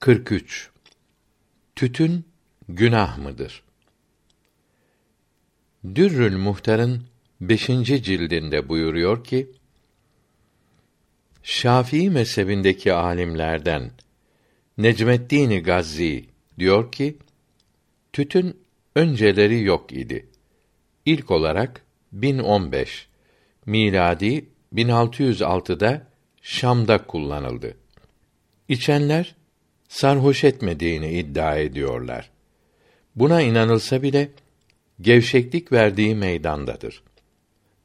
43 Tütün günah mıdır? Dürrül Muhtar'ın 5. cildinde buyuruyor ki Şafii mezhebindeki alimlerden Necmeddin Gazzi diyor ki tütün önceleri yok idi. İlk olarak 1015 miladi 1606'da Şam'da kullanıldı. İçenler sarhoş etmediğini iddia ediyorlar. Buna inanılsa bile gevşeklik verdiği meydandadır.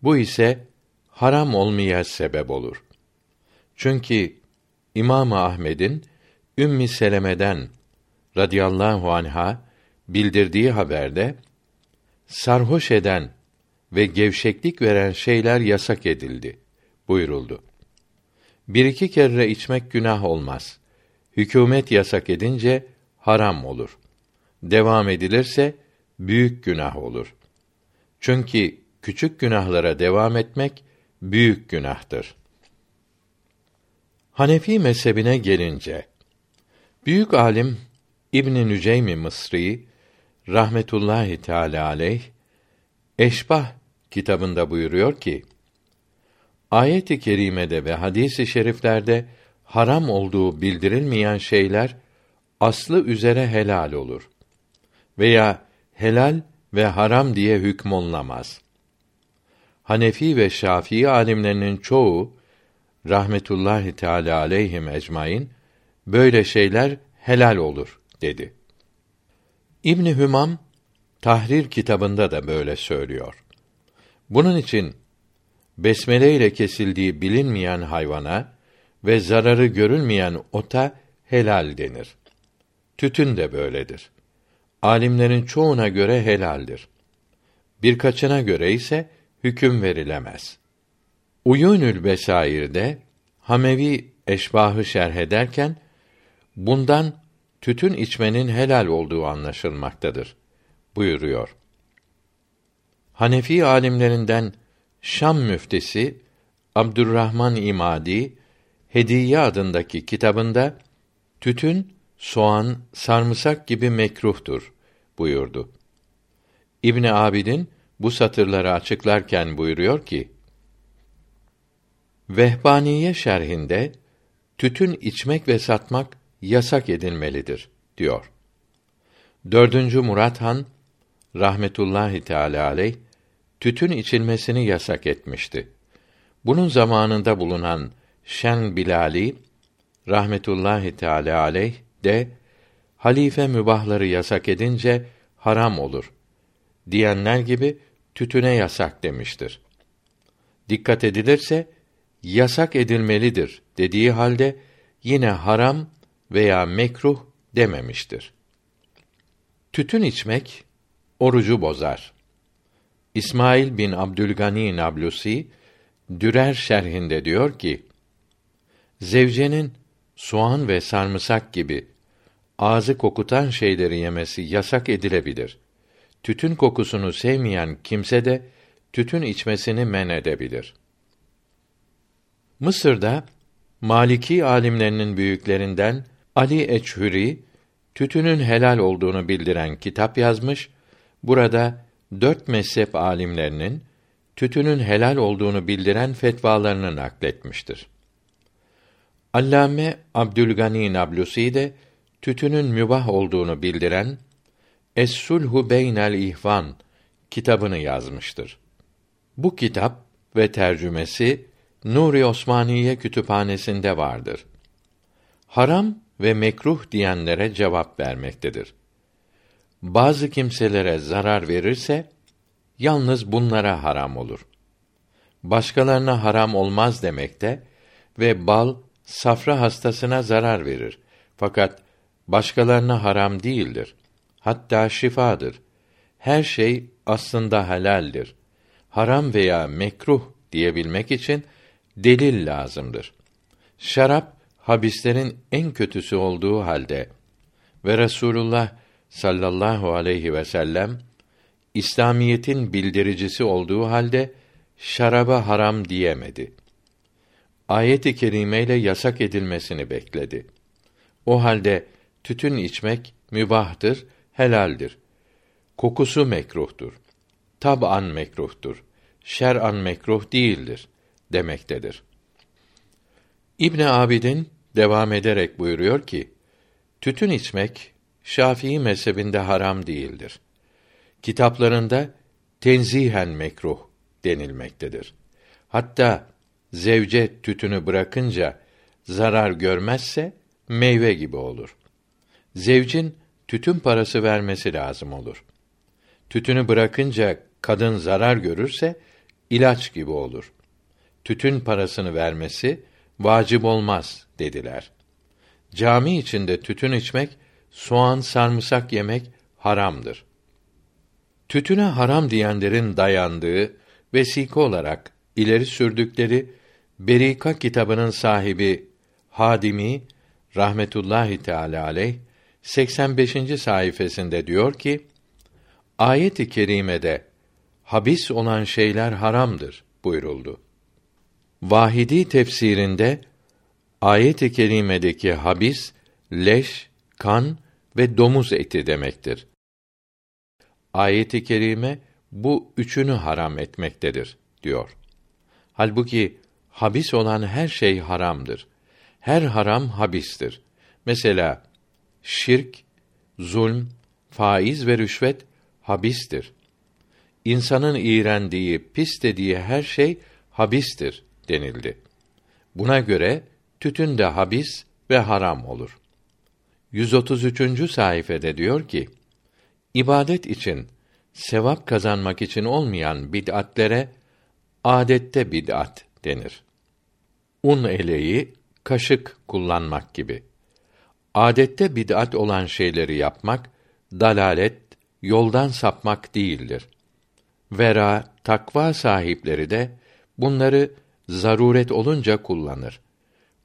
Bu ise haram olmaya sebep olur. Çünkü İmam Ahmed'in Ümmi Seleme'den radıyallahu anha bildirdiği haberde sarhoş eden ve gevşeklik veren şeyler yasak edildi buyuruldu. Bir iki kere içmek günah olmaz. Hükümet yasak edince haram olur. Devam edilirse büyük günah olur. Çünkü küçük günahlara devam etmek büyük günahtır. Hanefi mezhebine gelince büyük alim İbn Nüceym Mısri rahmetullahi teala aleyh Eşbah kitabında buyuruyor ki Ayet-i kerimede ve hadis-i şeriflerde haram olduğu bildirilmeyen şeyler aslı üzere helal olur veya helal ve haram diye hükmolunamaz. Hanefi ve Şafii alimlerinin çoğu rahmetullahi teala aleyhim ecmaîn böyle şeyler helal olur dedi. İbn Hümam Tahrir kitabında da böyle söylüyor. Bunun için besmele ile kesildiği bilinmeyen hayvana ve zararı görülmeyen ota helal denir. Tütün de böyledir. Alimlerin çoğuna göre helaldir. Birkaçına göre ise hüküm verilemez. Uyunül Besair'de Hamevi eşbahı şerh ederken bundan tütün içmenin helal olduğu anlaşılmaktadır buyuruyor. Hanefi alimlerinden Şam müftisi Abdurrahman İmadi Hediye adındaki kitabında tütün, soğan, sarımsak gibi mekruhtur buyurdu. İbn Abidin bu satırları açıklarken buyuruyor ki: Vehbaniye şerhinde tütün içmek ve satmak yasak edilmelidir diyor. Dördüncü Murat Han rahmetullahi teala aleyh tütün içilmesini yasak etmişti. Bunun zamanında bulunan Şen Bilali rahmetullahi teala aleyh de halife mübahları yasak edince haram olur diyenler gibi tütüne yasak demiştir. Dikkat edilirse yasak edilmelidir dediği halde yine haram veya mekruh dememiştir. Tütün içmek orucu bozar. İsmail bin Abdülgani Nablusi Dürer şerhinde diyor ki: Zevcenin soğan ve sarımsak gibi ağzı kokutan şeyleri yemesi yasak edilebilir. Tütün kokusunu sevmeyen kimse de tütün içmesini men edebilir. Mısır'da Maliki alimlerinin büyüklerinden Ali Eçhüri tütünün helal olduğunu bildiren kitap yazmış. Burada dört mezhep alimlerinin tütünün helal olduğunu bildiren fetvalarını nakletmiştir. Allame Abdülgani Nablusi de tütünün mübah olduğunu bildiren Es-Sulhu Beynel İhvan kitabını yazmıştır. Bu kitap ve tercümesi Nuri Osmaniye Kütüphanesi'nde vardır. Haram ve mekruh diyenlere cevap vermektedir. Bazı kimselere zarar verirse yalnız bunlara haram olur. Başkalarına haram olmaz demekte ve bal safra hastasına zarar verir. Fakat başkalarına haram değildir. Hatta şifadır. Her şey aslında helaldir. Haram veya mekruh diyebilmek için delil lazımdır. Şarap habislerin en kötüsü olduğu halde ve Resulullah sallallahu aleyhi ve sellem İslamiyetin bildiricisi olduğu halde şaraba haram diyemedi. Ayet-i kerimeyle yasak edilmesini bekledi. O halde tütün içmek mübahtır, helaldir. Kokusu mekruhtur. Tab'an mekruhtur. Şer'an mekruh değildir demektedir. İbn Abidin devam ederek buyuruyor ki: Tütün içmek Şafii mezhebinde haram değildir. Kitaplarında tenzihen mekruh denilmektedir. Hatta zevce tütünü bırakınca zarar görmezse meyve gibi olur. Zevcin tütün parası vermesi lazım olur. Tütünü bırakınca kadın zarar görürse ilaç gibi olur. Tütün parasını vermesi vacip olmaz dediler. Cami içinde tütün içmek, soğan, sarımsak yemek haramdır. Tütüne haram diyenlerin dayandığı vesika olarak ileri sürdükleri Berika kitabının sahibi Hadimi rahmetullahi teala aleyh 85. sayfasında diyor ki: Ayet-i kerimede habis olan şeyler haramdır buyuruldu. Vahidi tefsirinde ayet-i kerimedeki habis leş, kan ve domuz eti demektir. Ayet-i kerime bu üçünü haram etmektedir diyor. Halbuki habis olan her şey haramdır. Her haram habistir. Mesela şirk, zulm, faiz ve rüşvet habistir. İnsanın iğrendiği, pis dediği her şey habistir denildi. Buna göre tütün de habis ve haram olur. 133. sayfede diyor ki: İbadet için, sevap kazanmak için olmayan bid'atlere adette bid'at denir. Un eleği, kaşık kullanmak gibi. Adette bid'at olan şeyleri yapmak dalalet, yoldan sapmak değildir. Vera, takva sahipleri de bunları zaruret olunca kullanır.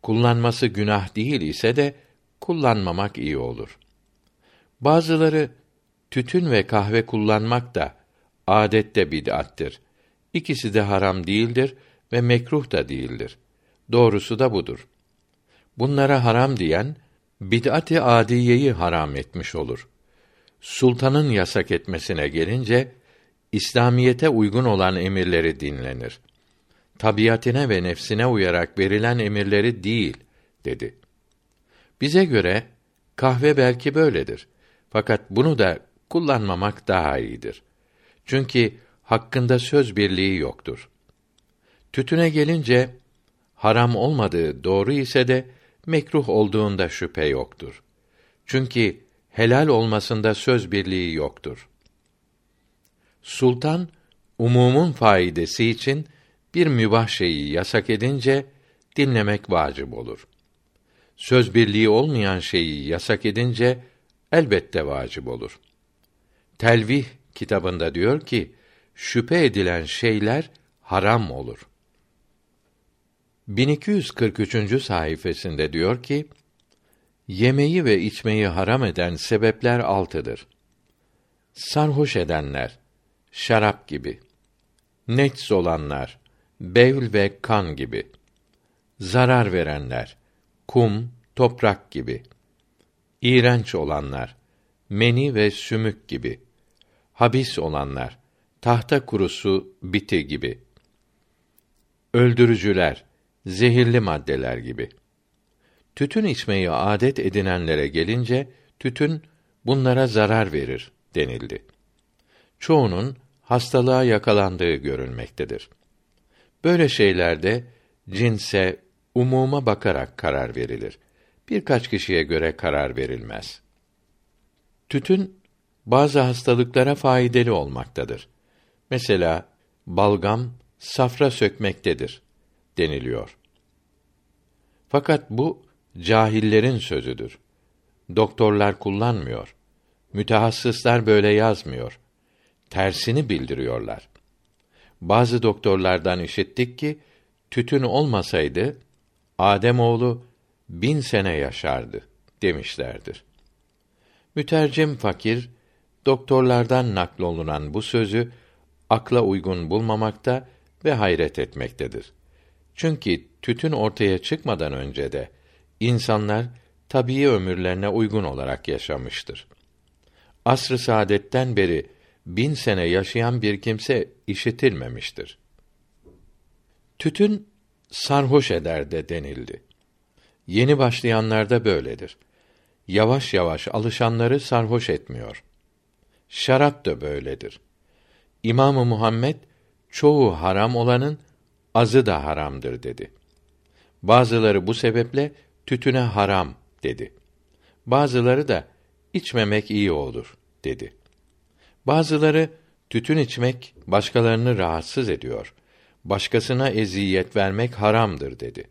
Kullanması günah değil ise de kullanmamak iyi olur. Bazıları tütün ve kahve kullanmak da adette bid'attir. İkisi de haram değildir ve mekruh da değildir. Doğrusu da budur. Bunlara haram diyen bid'at-ı adiyeyi haram etmiş olur. Sultanın yasak etmesine gelince İslamiyete uygun olan emirleri dinlenir. Tabiatine ve nefsine uyarak verilen emirleri değil dedi. Bize göre kahve belki böyledir. Fakat bunu da kullanmamak daha iyidir. Çünkü hakkında söz birliği yoktur. Tütüne gelince haram olmadığı doğru ise de mekruh olduğunda şüphe yoktur. Çünkü helal olmasında söz birliği yoktur. Sultan umumun faidesi için bir mübah şeyi yasak edince dinlemek vacip olur. Söz birliği olmayan şeyi yasak edince elbette vacip olur. Telvih kitabında diyor ki şüphe edilen şeyler haram olur. 1243. sayfasında diyor ki yemeği ve içmeyi haram eden sebepler altıdır. Sarhoş edenler, şarap gibi. Nets olanlar, bevl ve kan gibi. Zarar verenler, kum, toprak gibi. İğrenç olanlar, meni ve sümük gibi. Habis olanlar, tahta kurusu, biti gibi. Öldürücüler, zehirli maddeler gibi. Tütün içmeyi adet edinenlere gelince tütün bunlara zarar verir denildi. Çoğunun hastalığa yakalandığı görülmektedir. Böyle şeylerde cinse, umuma bakarak karar verilir. Birkaç kişiye göre karar verilmez. Tütün bazı hastalıklara faydalı olmaktadır. Mesela balgam safra sökmektedir deniliyor. Fakat bu cahillerin sözüdür. Doktorlar kullanmıyor. Mütehassıslar böyle yazmıyor. Tersini bildiriyorlar. Bazı doktorlardan işittik ki tütün olmasaydı Adem oğlu bin sene yaşardı demişlerdir. Mütercim fakir doktorlardan naklolunan bu sözü akla uygun bulmamakta ve hayret etmektedir. Çünkü tütün ortaya çıkmadan önce de insanlar tabii ömürlerine uygun olarak yaşamıştır. Asr-ı saadetten beri bin sene yaşayan bir kimse işitilmemiştir. Tütün sarhoş eder de denildi. Yeni başlayanlarda böyledir. Yavaş yavaş alışanları sarhoş etmiyor. Şarap da böyledir. İmamı Muhammed çoğu haram olanın azı da haramdır dedi. Bazıları bu sebeple tütüne haram dedi. Bazıları da içmemek iyi olur dedi. Bazıları tütün içmek başkalarını rahatsız ediyor. Başkasına eziyet vermek haramdır dedi.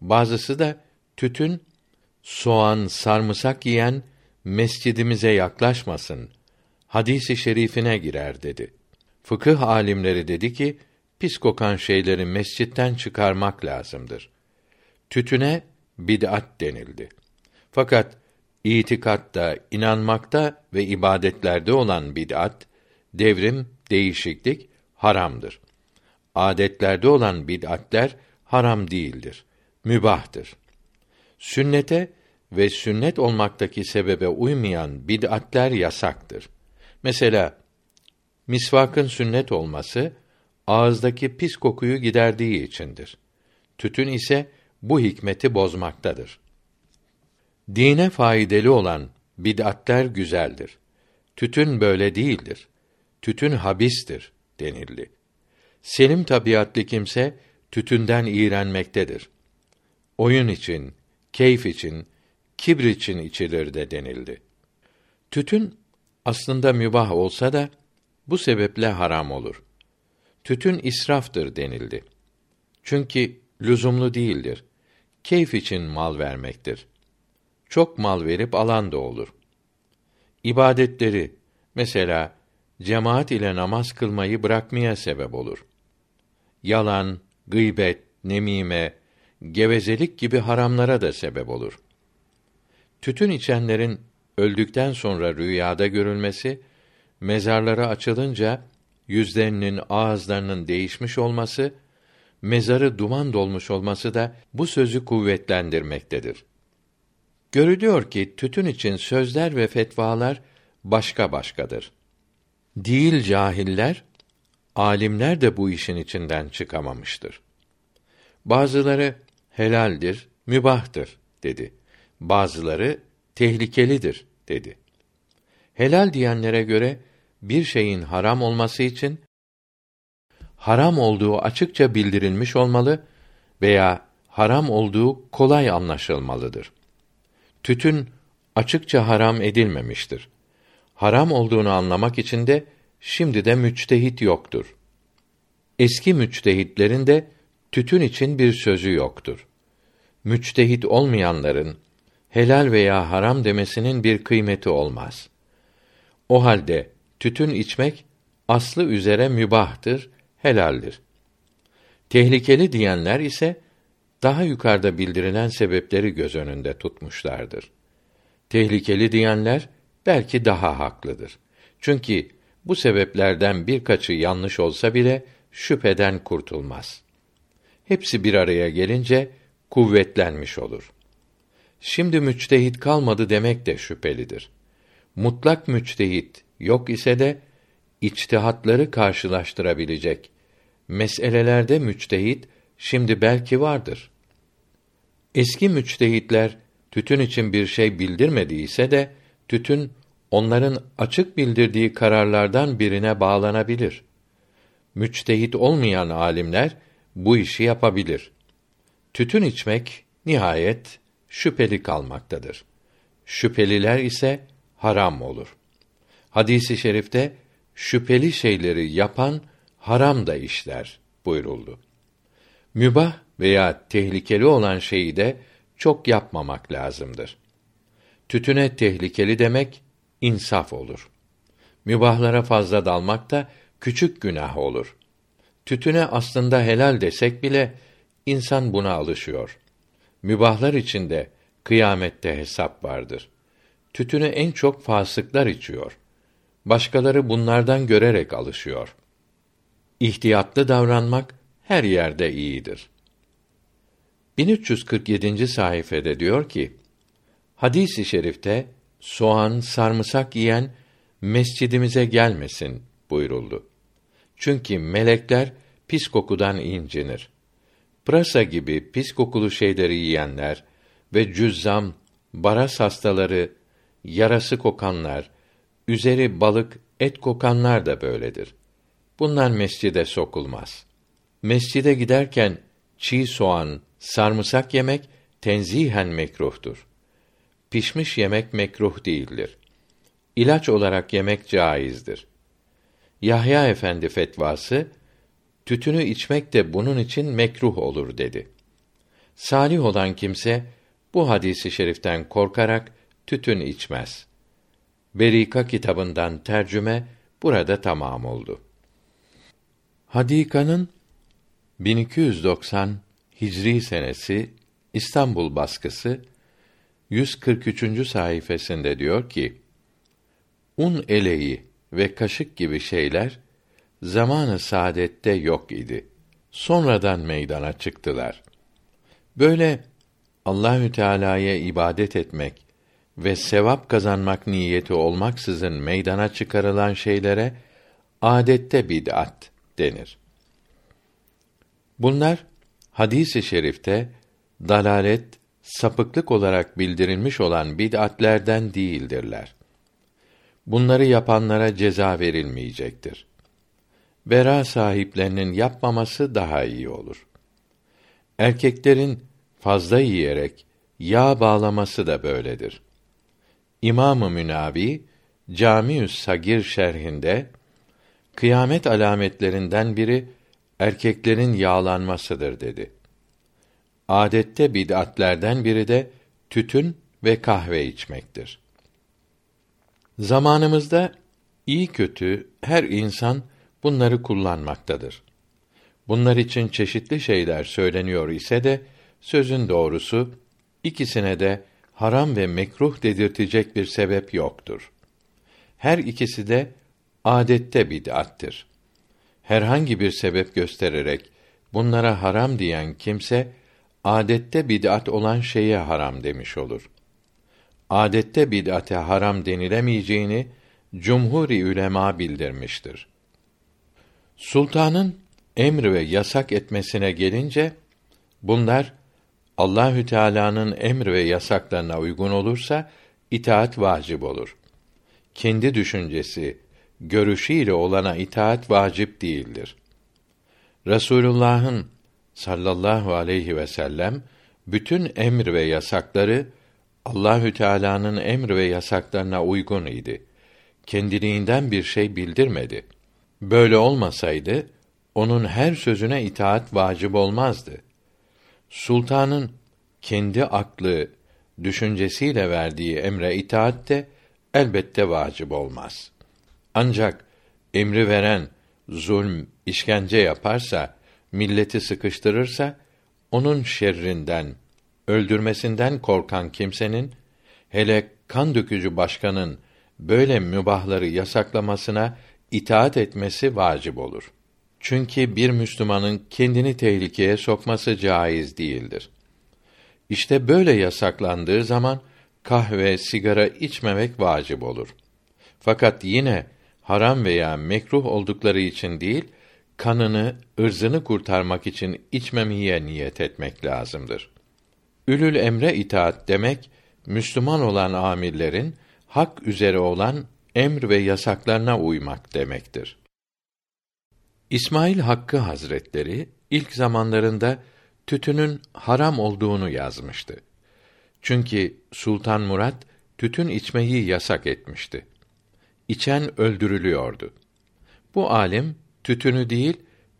Bazısı da tütün soğan, sarımsak yiyen mescidimize yaklaşmasın. Hadisi şerifine girer dedi. Fıkıh alimleri dedi ki pis kokan şeyleri mescitten çıkarmak lazımdır. Tütüne bid'at denildi. Fakat itikatta, inanmakta ve ibadetlerde olan bid'at, devrim, değişiklik haramdır. Adetlerde olan bid'atler haram değildir, mübahtır. Sünnete ve sünnet olmaktaki sebebe uymayan bid'atler yasaktır. Mesela misvakın sünnet olması ağızdaki pis kokuyu giderdiği içindir. Tütün ise bu hikmeti bozmaktadır. Dine faydalı olan bid'atler güzeldir. Tütün böyle değildir. Tütün habistir denildi. Selim tabiatlı kimse tütünden iğrenmektedir. Oyun için, keyif için, kibir için içilir de denildi. Tütün aslında mübah olsa da bu sebeple haram olur. Tütün israftır denildi. Çünkü lüzumlu değildir. Keyif için mal vermektir. Çok mal verip alan da olur. İbadetleri mesela cemaat ile namaz kılmayı bırakmaya sebep olur. Yalan, gıybet, nemime, gevezelik gibi haramlara da sebep olur. Tütün içenlerin öldükten sonra rüyada görülmesi, mezarlara açılınca yüzlerinin, ağızlarının değişmiş olması, mezarı duman dolmuş olması da bu sözü kuvvetlendirmektedir. Görülüyor ki tütün için sözler ve fetvalar başka başkadır. Değil cahiller, alimler de bu işin içinden çıkamamıştır. Bazıları helaldir, mübahtır dedi. Bazıları tehlikelidir dedi. Helal diyenlere göre bir şeyin haram olması için haram olduğu açıkça bildirilmiş olmalı veya haram olduğu kolay anlaşılmalıdır. Tütün açıkça haram edilmemiştir. Haram olduğunu anlamak için de şimdi de müçtehit yoktur. Eski müçtehitlerin de tütün için bir sözü yoktur. Müçtehit olmayanların helal veya haram demesinin bir kıymeti olmaz. O halde tütün içmek aslı üzere mübahtır, helaldir. Tehlikeli diyenler ise daha yukarıda bildirilen sebepleri göz önünde tutmuşlardır. Tehlikeli diyenler belki daha haklıdır. Çünkü bu sebeplerden birkaçı yanlış olsa bile şüpheden kurtulmaz. Hepsi bir araya gelince kuvvetlenmiş olur. Şimdi müçtehit kalmadı demek de şüphelidir. Mutlak müçtehit yok ise de içtihatları karşılaştırabilecek meselelerde müçtehit şimdi belki vardır. Eski müçtehitler tütün için bir şey bildirmediyse de tütün onların açık bildirdiği kararlardan birine bağlanabilir. Müçtehit olmayan alimler bu işi yapabilir. Tütün içmek nihayet şüpheli kalmaktadır. Şüpheliler ise haram olur. Hadisi şerifte şüpheli şeyleri yapan haram da işler buyuruldu. Mübah veya tehlikeli olan şeyi de çok yapmamak lazımdır. Tütüne tehlikeli demek insaf olur. Mübahlara fazla dalmak da küçük günah olur. Tütüne aslında helal desek bile insan buna alışıyor. Mübahlar içinde kıyamette hesap vardır. Tütünü en çok fasıklar içiyor. Başkaları bunlardan görerek alışıyor. İhtiyatlı davranmak her yerde iyidir. 1347. sayfede diyor ki: Hadis-i şerifte soğan, sarımsak yiyen mescidimize gelmesin buyuruldu. Çünkü melekler pis kokudan incinir. Pırasa gibi pis kokulu şeyleri yiyenler ve cüzzam, baras hastaları, yarası kokanlar, üzeri balık, et kokanlar da böyledir. Bunlar mescide sokulmaz. Mescide giderken çiğ soğan, sarımsak yemek tenzihen mekruhtur. Pişmiş yemek mekruh değildir. İlaç olarak yemek caizdir. Yahya Efendi fetvası tütünü içmek de bunun için mekruh olur dedi. Salih olan kimse bu hadisi şeriften korkarak tütün içmez. Berika kitabından tercüme burada tamam oldu. Hadika'nın 1290 Hicri senesi İstanbul baskısı 143. sayfasında diyor ki: Un eleği ve kaşık gibi şeyler zamanı saadette yok idi. Sonradan meydana çıktılar. Böyle Allahü Teala'ya ibadet etmek ve sevap kazanmak niyeti olmaksızın meydana çıkarılan şeylere adette bid'at denir. Bunlar hadisi şerifte dalalet, sapıklık olarak bildirilmiş olan bid'atlerden değildirler. Bunları yapanlara ceza verilmeyecektir. Bera sahiplerinin yapmaması daha iyi olur. Erkeklerin fazla yiyerek yağ bağlaması da böyledir. İmamı Münavi Camiü's Sagir şerhinde kıyamet alametlerinden biri erkeklerin yağlanmasıdır dedi. Adette bid'atlerden biri de tütün ve kahve içmektir. Zamanımızda iyi kötü her insan bunları kullanmaktadır. Bunlar için çeşitli şeyler söyleniyor ise de sözün doğrusu ikisine de haram ve mekruh dedirtecek bir sebep yoktur. Her ikisi de adette bid'attir. Herhangi bir sebep göstererek bunlara haram diyen kimse adette bid'at olan şeye haram demiş olur. Adette bid'ate haram denilemeyeceğini cumhuri ülema bildirmiştir. Sultanın emr ve yasak etmesine gelince bunlar Allahü Teala'nın emr ve yasaklarına uygun olursa itaat vacip olur. Kendi düşüncesi, görüşüyle olana itaat vacip değildir. Resulullah'ın sallallahu aleyhi ve sellem bütün emr ve yasakları Allahü Teala'nın emr ve yasaklarına uygun idi. Kendiliğinden bir şey bildirmedi. Böyle olmasaydı onun her sözüne itaat vacip olmazdı. Sultanın kendi aklı, düşüncesiyle verdiği emre itaat de elbette vacip olmaz. Ancak emri veren zulm, işkence yaparsa, milleti sıkıştırırsa onun şerrinden, öldürmesinden korkan kimsenin hele kan dökücü başkanın böyle mübahları yasaklamasına itaat etmesi vacip olur. Çünkü bir Müslümanın kendini tehlikeye sokması caiz değildir. İşte böyle yasaklandığı zaman kahve, sigara içmemek vacip olur. Fakat yine haram veya mekruh oldukları için değil, kanını, ırzını kurtarmak için içmemeye niyet etmek lazımdır. Ülül emre itaat demek Müslüman olan amirlerin hak üzere olan emr ve yasaklarına uymak demektir. İsmail Hakkı Hazretleri ilk zamanlarında tütünün haram olduğunu yazmıştı. Çünkü Sultan Murat tütün içmeyi yasak etmişti. İçen öldürülüyordu. Bu alim tütünü değil,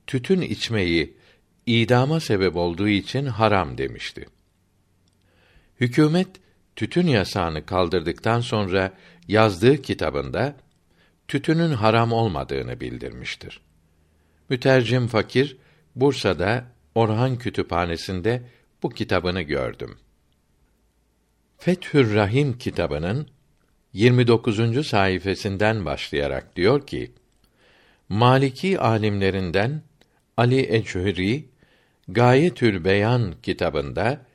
tütün içmeyi idama sebep olduğu için haram demişti. Hükümet tütün yasağını kaldırdıktan sonra yazdığı kitabında tütünün haram olmadığını bildirmiştir. Mütercim fakir Bursa'da Orhan Kütüphanesi'nde bu kitabını gördüm. Fethür Rahim kitabının 29. sayfasından başlayarak diyor ki: Maliki alimlerinden Ali Eçhüri Gayetül Beyan kitabında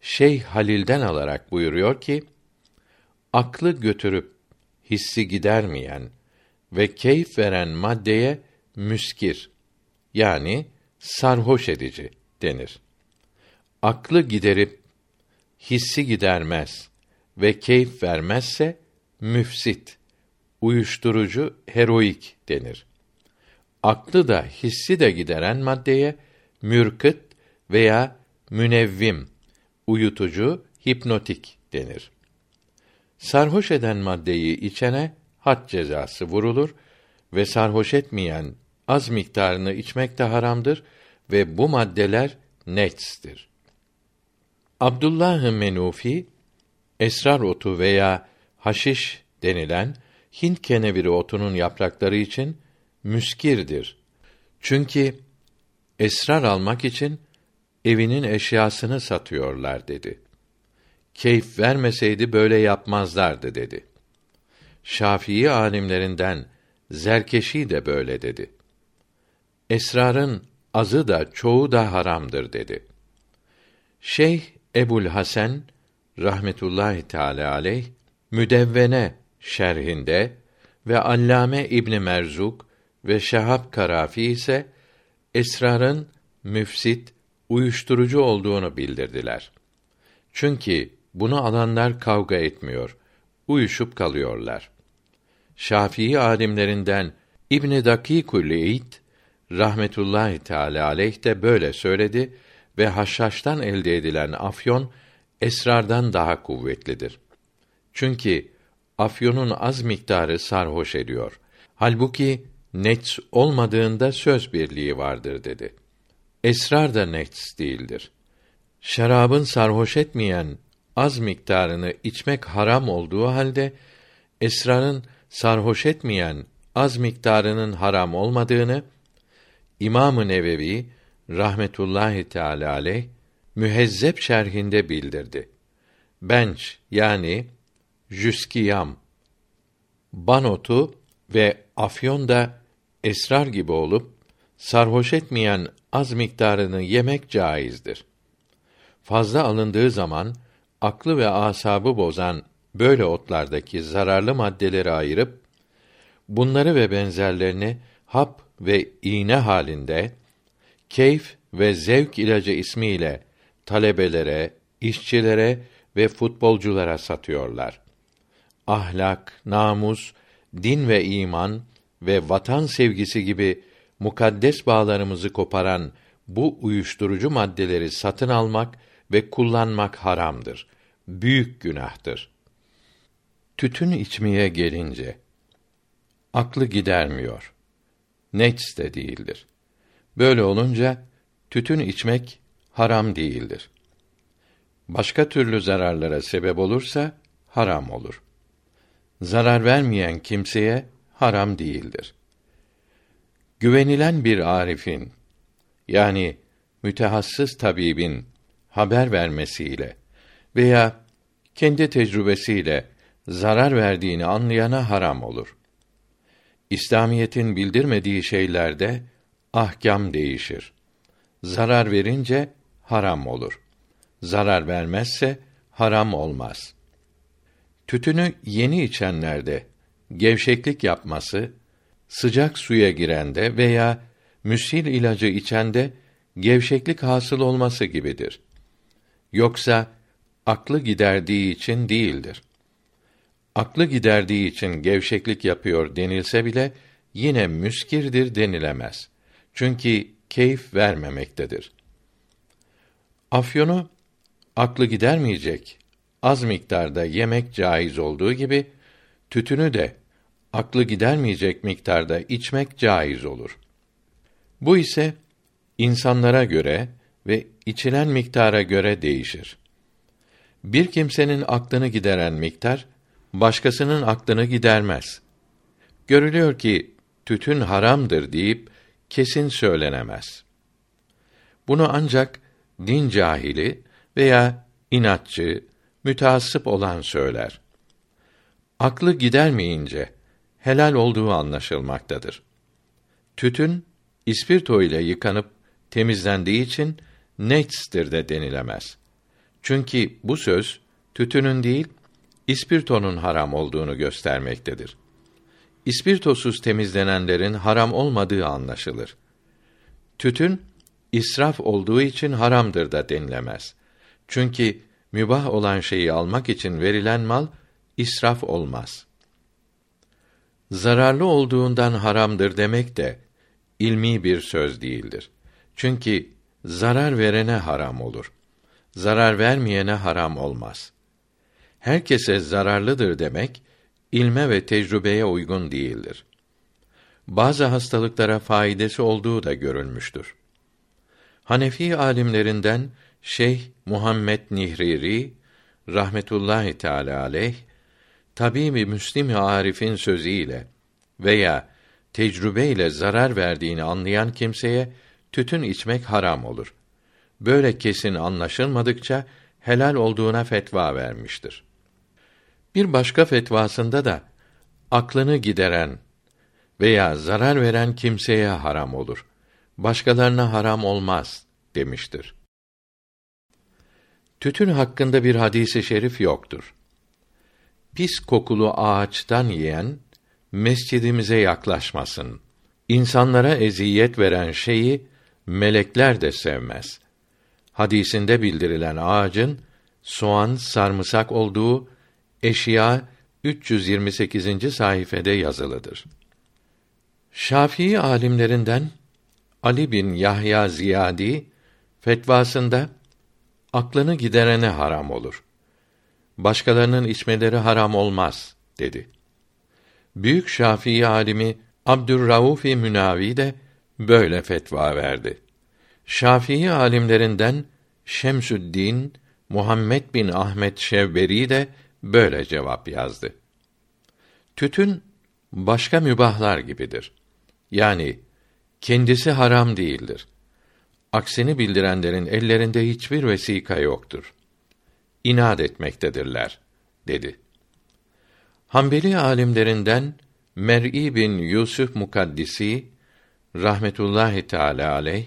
Şeyh Halil'den alarak buyuruyor ki aklı götürüp hissi gidermeyen ve keyif veren maddeye müskir yani sarhoş edici denir. Aklı giderip hissi gidermez ve keyif vermezse müfsit, uyuşturucu, heroik denir. Aklı da hissi de gideren maddeye mürkıt veya münevvim, uyutucu, hipnotik denir. Sarhoş eden maddeyi içene had cezası vurulur ve sarhoş etmeyen az miktarını içmek de haramdır ve bu maddeler netstir. Abdullah Menufi esrar otu veya haşiş denilen Hint keneviri otunun yaprakları için müskirdir. Çünkü esrar almak için evinin eşyasını satıyorlar dedi. Keyif vermeseydi böyle yapmazlardı dedi. Şafii alimlerinden Zerkeşi de böyle dedi. Esrarın azı da çoğu da haramdır dedi. Şeyh Ebul Hasan rahmetullahi teala aleyh Müdevvene şerhinde ve Allame İbn Merzuk ve Şehab Karafi ise esrarın müfsit, uyuşturucu olduğunu bildirdiler. Çünkü bunu alanlar kavga etmiyor, uyuşup kalıyorlar. Şafii alimlerinden İbn Dakikul Eid rahmetullahi teala aleyh de böyle söyledi ve haşhaştan elde edilen afyon esrardan daha kuvvetlidir. Çünkü afyonun az miktarı sarhoş ediyor. Halbuki nets olmadığında söz birliği vardır dedi. Esrar da nets değildir. Şarabın sarhoş etmeyen az miktarını içmek haram olduğu halde esrarın sarhoş etmeyen az miktarının haram olmadığını İmam-ı Nevevi rahmetullahi teala aleyh mühezzep şerhinde bildirdi. Benç yani jüskiyam banotu ve afyon da esrar gibi olup sarhoş etmeyen az miktarını yemek caizdir. Fazla alındığı zaman aklı ve asabı bozan böyle otlardaki zararlı maddeleri ayırıp bunları ve benzerlerini hap ve iğne halinde keyf ve zevk ilacı ismiyle talebelere, işçilere ve futbolculara satıyorlar. Ahlak, namus, din ve iman ve vatan sevgisi gibi mukaddes bağlarımızı koparan bu uyuşturucu maddeleri satın almak ve kullanmak haramdır. Büyük günahtır. Tütün içmeye gelince aklı gidermiyor. Nets de değildir. Böyle olunca tütün içmek haram değildir. Başka türlü zararlara sebep olursa haram olur. Zarar vermeyen kimseye haram değildir. Güvenilen bir arifin yani mütehassıs tabibin haber vermesiyle veya kendi tecrübesiyle zarar verdiğini anlayana haram olur. İslamiyetin bildirmediği şeylerde ahkam değişir. Zarar verince haram olur. Zarar vermezse haram olmaz. Tütünü yeni içenlerde gevşeklik yapması, sıcak suya girende veya müsil ilacı içende gevşeklik hasıl olması gibidir. Yoksa aklı giderdiği için değildir. Aklı giderdiği için gevşeklik yapıyor denilse bile yine müskirdir denilemez. Çünkü keyif vermemektedir. Afyonu aklı gidermeyecek az miktarda yemek caiz olduğu gibi tütünü de aklı gidermeyecek miktarda içmek caiz olur. Bu ise insanlara göre ve içilen miktara göre değişir. Bir kimsenin aklını gideren miktar başkasının aklını gidermez. Görülüyor ki tütün haramdır deyip kesin söylenemez. Bunu ancak din cahili veya inatçı, müteassıp olan söyler. Aklı gidermeyince helal olduğu anlaşılmaktadır. Tütün ispirto ile yıkanıp temizlendiği için netstir de denilemez. Çünkü bu söz tütünün değil ispirtonun haram olduğunu göstermektedir. İspirtosuz temizlenenlerin haram olmadığı anlaşılır. Tütün israf olduğu için haramdır da denilemez. Çünkü mübah olan şeyi almak için verilen mal israf olmaz. Zararlı olduğundan haramdır demek de ilmi bir söz değildir. Çünkü zarar verene haram olur. Zarar vermeyene haram olmaz. Herkese zararlıdır demek ilme ve tecrübeye uygun değildir. Bazı hastalıklara faydası olduğu da görülmüştür. Hanefi alimlerinden Şeyh Muhammed Nihriri rahmetullahi teala aleyh tabii Müslim Arif'in sözüyle veya tecrübeyle zarar verdiğini anlayan kimseye tütün içmek haram olur. Böyle kesin anlaşılmadıkça helal olduğuna fetva vermiştir. Bir başka fetvasında da aklını gideren veya zarar veren kimseye haram olur. Başkalarına haram olmaz demiştir. Tütün hakkında bir hadisi şerif yoktur. Pis kokulu ağaçtan yiyen mescidimize yaklaşmasın. İnsanlara eziyet veren şeyi melekler de sevmez. Hadisinde bildirilen ağacın soğan, sarımsak olduğu Eşya 328. sayfede yazılıdır. Şafii alimlerinden Ali bin Yahya Ziyadi fetvasında aklını giderene haram olur. Başkalarının içmeleri haram olmaz dedi. Büyük Şafii alimi Abdurraufi Münavi de böyle fetva verdi. Şafii alimlerinden Şemsüddin Muhammed bin Ahmet Şevberi de böyle cevap yazdı. Tütün başka mübahlar gibidir. Yani kendisi haram değildir. Aksini bildirenlerin ellerinde hiçbir vesika yoktur. İnat etmektedirler, dedi. Hanbeli alimlerinden Mer'i bin Yusuf Mukaddisi rahmetullahi teala aleyh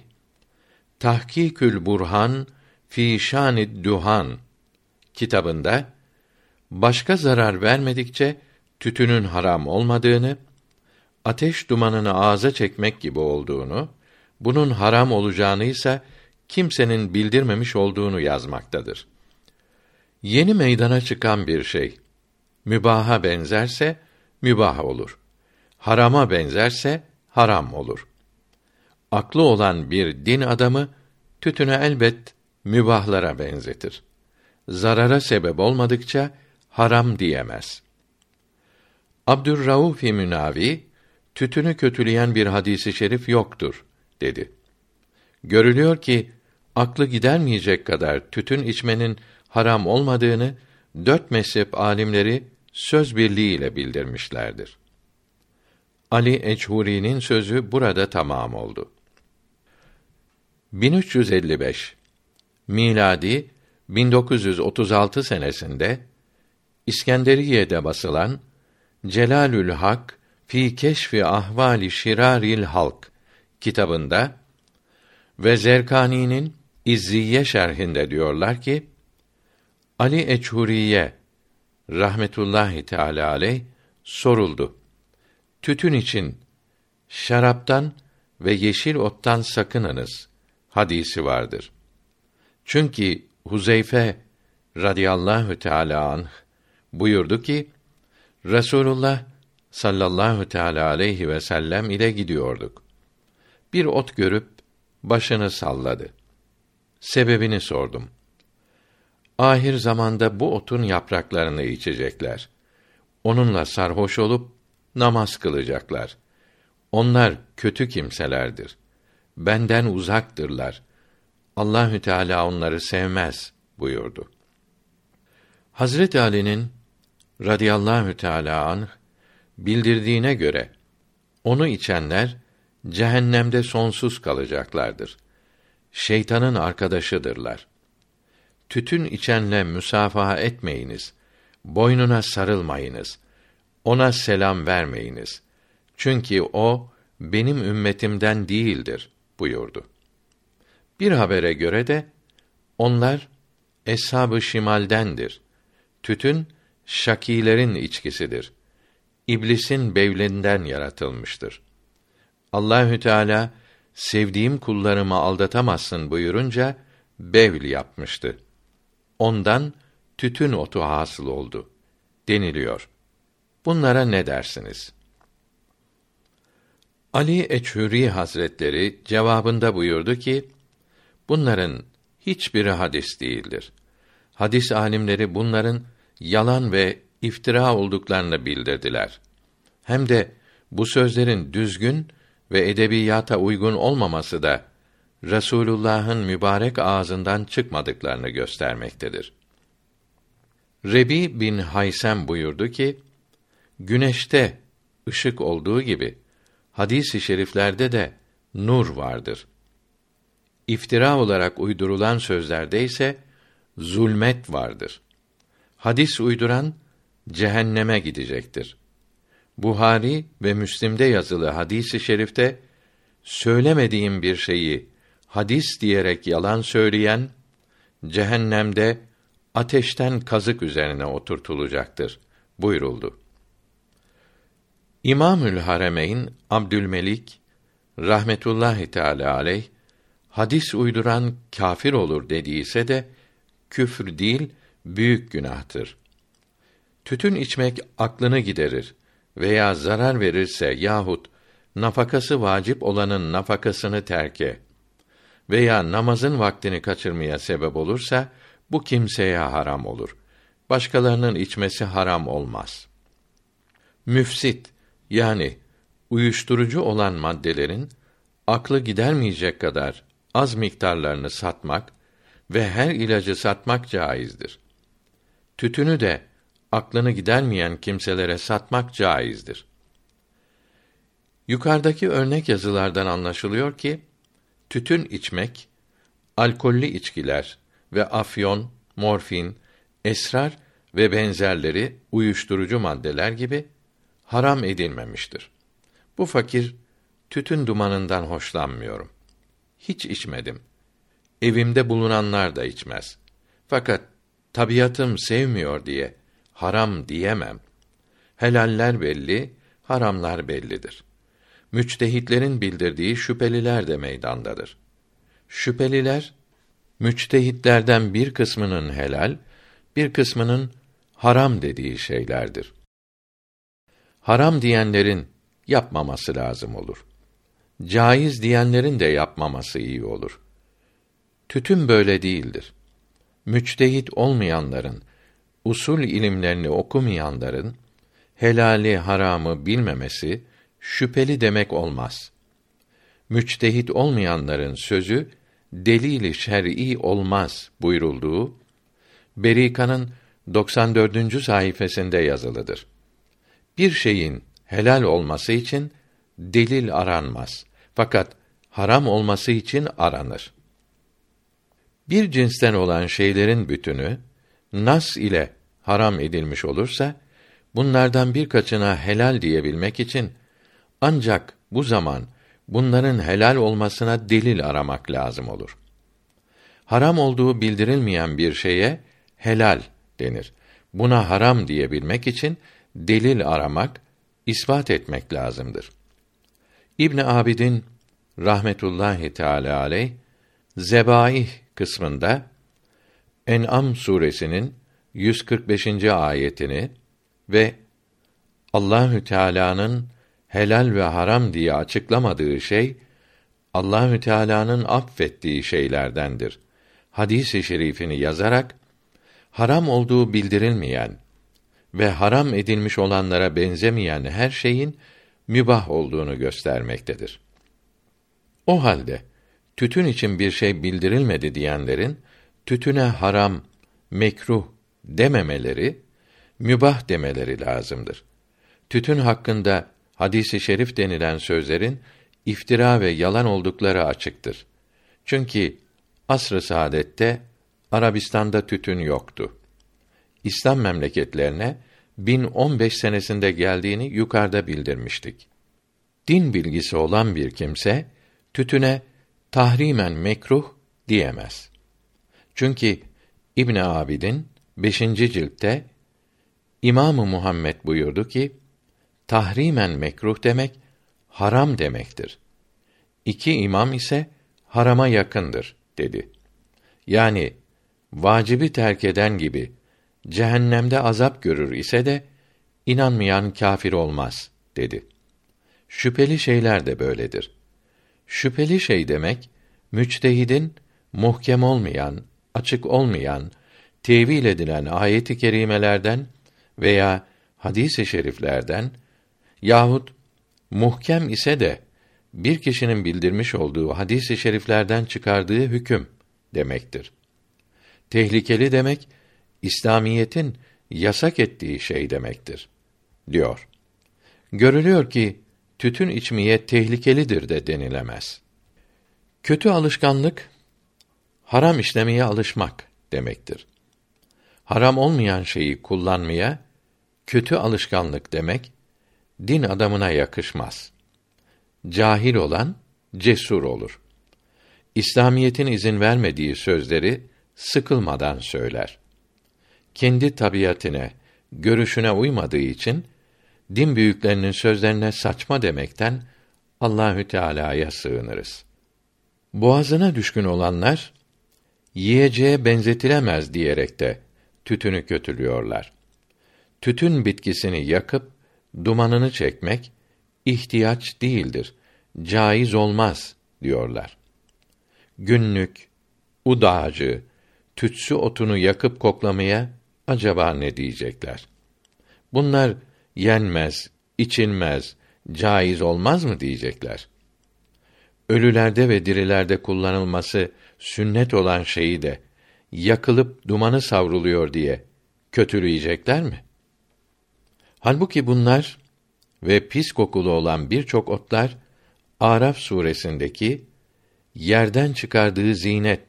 Tahkikül Burhan fi Şanid Duhan kitabında başka zarar vermedikçe tütünün haram olmadığını, ateş dumanını ağza çekmek gibi olduğunu, bunun haram olacağını ise kimsenin bildirmemiş olduğunu yazmaktadır. Yeni meydana çıkan bir şey mübaha benzerse mübah olur. Harama benzerse haram olur. Aklı olan bir din adamı tütünü elbet mübahlara benzetir. Zarara sebep olmadıkça haram diyemez. Abdurrauf Münavi tütünü kötüleyen bir hadisi şerif yoktur dedi. Görülüyor ki aklı gidermeyecek kadar tütün içmenin haram olmadığını dört mezhep alimleri söz birliğiyle bildirmişlerdir. Ali Eçhuri'nin sözü burada tamam oldu. 1355 miladi 1936 senesinde İskenderiye'de basılan Celalül Hak fi Keşfi Ahvali Şiraril Halk kitabında ve Zerkani'nin İzziye şerhinde diyorlar ki Ali Eçhuriye rahmetullahi teala aleyh soruldu. Tütün için şaraptan ve yeşil ottan sakınınız hadisi vardır. Çünkü Huzeyfe radıyallahu teala anh buyurdu ki Resulullah sallallahu teala aleyhi ve sellem ile gidiyorduk. Bir ot görüp başını salladı. Sebebini sordum. Ahir zamanda bu otun yapraklarını içecekler. Onunla sarhoş olup namaz kılacaklar. Onlar kötü kimselerdir. Benden uzaktırlar. Allahü Teala onları sevmez buyurdu. Hazret Ali'nin radıyallahu teala anh bildirdiğine göre onu içenler cehennemde sonsuz kalacaklardır. Şeytanın arkadaşıdırlar. Tütün içenle müsafaha etmeyiniz. Boynuna sarılmayınız. Ona selam vermeyiniz. Çünkü o benim ümmetimden değildir buyurdu. Bir habere göre de onlar eshab-ı şimaldendir. Tütün şakilerin içkisidir. İblisin bevlinden yaratılmıştır. Allahü Teala sevdiğim kullarımı aldatamazsın buyurunca bevl yapmıştı. Ondan tütün otu hasıl oldu deniliyor. Bunlara ne dersiniz? Ali Eçhuri Hazretleri cevabında buyurdu ki, bunların hiçbiri hadis değildir. Hadis alimleri bunların yalan ve iftira olduklarını bildirdiler. Hem de bu sözlerin düzgün ve edebiyata uygun olmaması da Resulullah'ın mübarek ağzından çıkmadıklarını göstermektedir. Rebi bin Haysem buyurdu ki, güneşte ışık olduğu gibi hadis-i şeriflerde de nur vardır. İftira olarak uydurulan sözlerde ise zulmet vardır. Hadis uyduran cehenneme gidecektir. Buhari ve Müslim'de yazılı hadisi i şerifte söylemediğim bir şeyi hadis diyerek yalan söyleyen cehennemde ateşten kazık üzerine oturtulacaktır buyuruldu. İmamül Haremeyn Abdülmelik rahmetullahi teala aleyh hadis uyduran kafir olur dediyse de küfür değil büyük günahtır. Tütün içmek aklını giderir veya zarar verirse yahut nafakası vacip olanın nafakasını terke veya namazın vaktini kaçırmaya sebep olursa bu kimseye haram olur. Başkalarının içmesi haram olmaz. Müfsit yani uyuşturucu olan maddelerin aklı gidermeyecek kadar az miktarlarını satmak ve her ilacı satmak caizdir. Tütünü de aklını gidermeyen kimselere satmak caizdir. Yukarıdaki örnek yazılardan anlaşılıyor ki tütün içmek, alkollü içkiler ve afyon, morfin, esrar ve benzerleri uyuşturucu maddeler gibi haram edilmemiştir. Bu fakir tütün dumanından hoşlanmıyorum. Hiç içmedim. Evimde bulunanlar da içmez. Fakat tabiatım sevmiyor diye haram diyemem. Helaller belli, haramlar bellidir. Müçtehitlerin bildirdiği şüpheliler de meydandadır. Şüpheliler müçtehitlerden bir kısmının helal, bir kısmının haram dediği şeylerdir. Haram diyenlerin yapmaması lazım olur. Caiz diyenlerin de yapmaması iyi olur. Tütün böyle değildir. Müçtehit olmayanların, usul ilimlerini okumayanların helali haramı bilmemesi şüpheli demek olmaz. Müçtehit olmayanların sözü delili şer'i olmaz buyurulduğu Berika'nın 94. sayfasında yazılıdır. Bir şeyin helal olması için delil aranmaz. Fakat haram olması için aranır. Bir cinsten olan şeylerin bütünü nas ile haram edilmiş olursa bunlardan birkaçına helal diyebilmek için ancak bu zaman bunların helal olmasına delil aramak lazım olur. Haram olduğu bildirilmeyen bir şeye helal denir. Buna haram diyebilmek için delil aramak, ispat etmek lazımdır. İbn Abidin rahmetullahi teala aleyh zebaih kısmında En'am suresinin 145. ayetini ve Allahü Teala'nın helal ve haram diye açıklamadığı şey Allahü Teala'nın affettiği şeylerdendir. Hadis-i şerifini yazarak haram olduğu bildirilmeyen ve haram edilmiş olanlara benzemeyen her şeyin mübah olduğunu göstermektedir. O halde tütün için bir şey bildirilmedi diyenlerin tütüne haram, mekruh dememeleri, mübah demeleri lazımdır. Tütün hakkında hadisi şerif denilen sözlerin iftira ve yalan oldukları açıktır. Çünkü asr-ı saadette Arabistan'da tütün yoktu. İslam memleketlerine 1015 senesinde geldiğini yukarıda bildirmiştik. Din bilgisi olan bir kimse tütüne tahrimen mekruh diyemez. Çünkü İbn Abidin 5. ciltte İmamı Muhammed buyurdu ki, tahrimen mekruh demek haram demektir. İki imam ise harama yakındır dedi. Yani vacibi terk eden gibi cehennemde azap görür ise de inanmayan kâfir olmaz dedi. Şüpheli şeyler de böyledir. Şüpheli şey demek müçtehidin muhkem olmayan, açık olmayan, tevil edilen ayet-i kerimelerden veya hadis-i şeriflerden yahut muhkem ise de bir kişinin bildirmiş olduğu hadis-i şeriflerden çıkardığı hüküm demektir. Tehlikeli demek İslamiyetin yasak ettiği şey demektir diyor. Görülüyor ki tütün içmeye tehlikelidir de denilemez. Kötü alışkanlık haram işlemeye alışmak demektir. Haram olmayan şeyi kullanmaya kötü alışkanlık demek din adamına yakışmaz. Cahil olan cesur olur. İslamiyetin izin vermediği sözleri sıkılmadan söyler. Kendi tabiatine, görüşüne uymadığı için din büyüklerinin sözlerine saçma demekten Allahü Teala'ya sığınırız. Boğazına düşkün olanlar yiyeceğe benzetilemez diyerek de tütünü kötülüyorlar. Tütün bitkisini yakıp dumanını çekmek ihtiyaç değildir. Caiz olmaz diyorlar. Günlük ud tütsü otunu yakıp koklamaya acaba ne diyecekler? Bunlar yenmez, içilmez, caiz olmaz mı diyecekler. Ölülerde ve dirilerde kullanılması sünnet olan şeyi de yakılıp dumanı savruluyor diye kötüleyecekler mi? Halbuki bunlar ve pis kokulu olan birçok otlar Araf suresindeki yerden çıkardığı zinet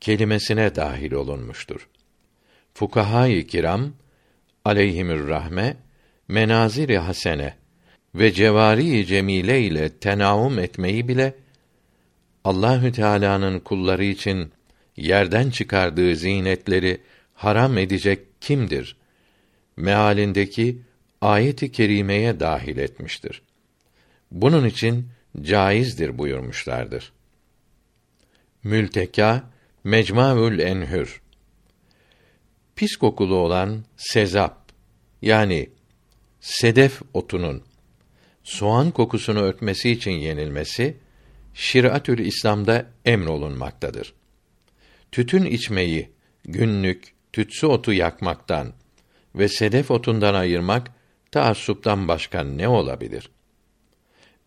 kelimesine dahil olunmuştur. Fukahâ-i kiram aleyhimür rahme menaziri hasene ve cevari cemile ile tenaum etmeyi bile Allahü Teala'nın kulları için yerden çıkardığı zinetleri haram edecek kimdir? Mealindeki ayet-i kerimeye dahil etmiştir. Bunun için caizdir buyurmuşlardır. Mülteka Mecmuaül Enhür Pis kokulu olan sezap yani sedef otunun soğan kokusunu örtmesi için yenilmesi Şiratül İslam'da emrolunmaktadır. Tütün içmeyi günlük tütsü otu yakmaktan ve sedef otundan ayırmak taassuptan başka ne olabilir?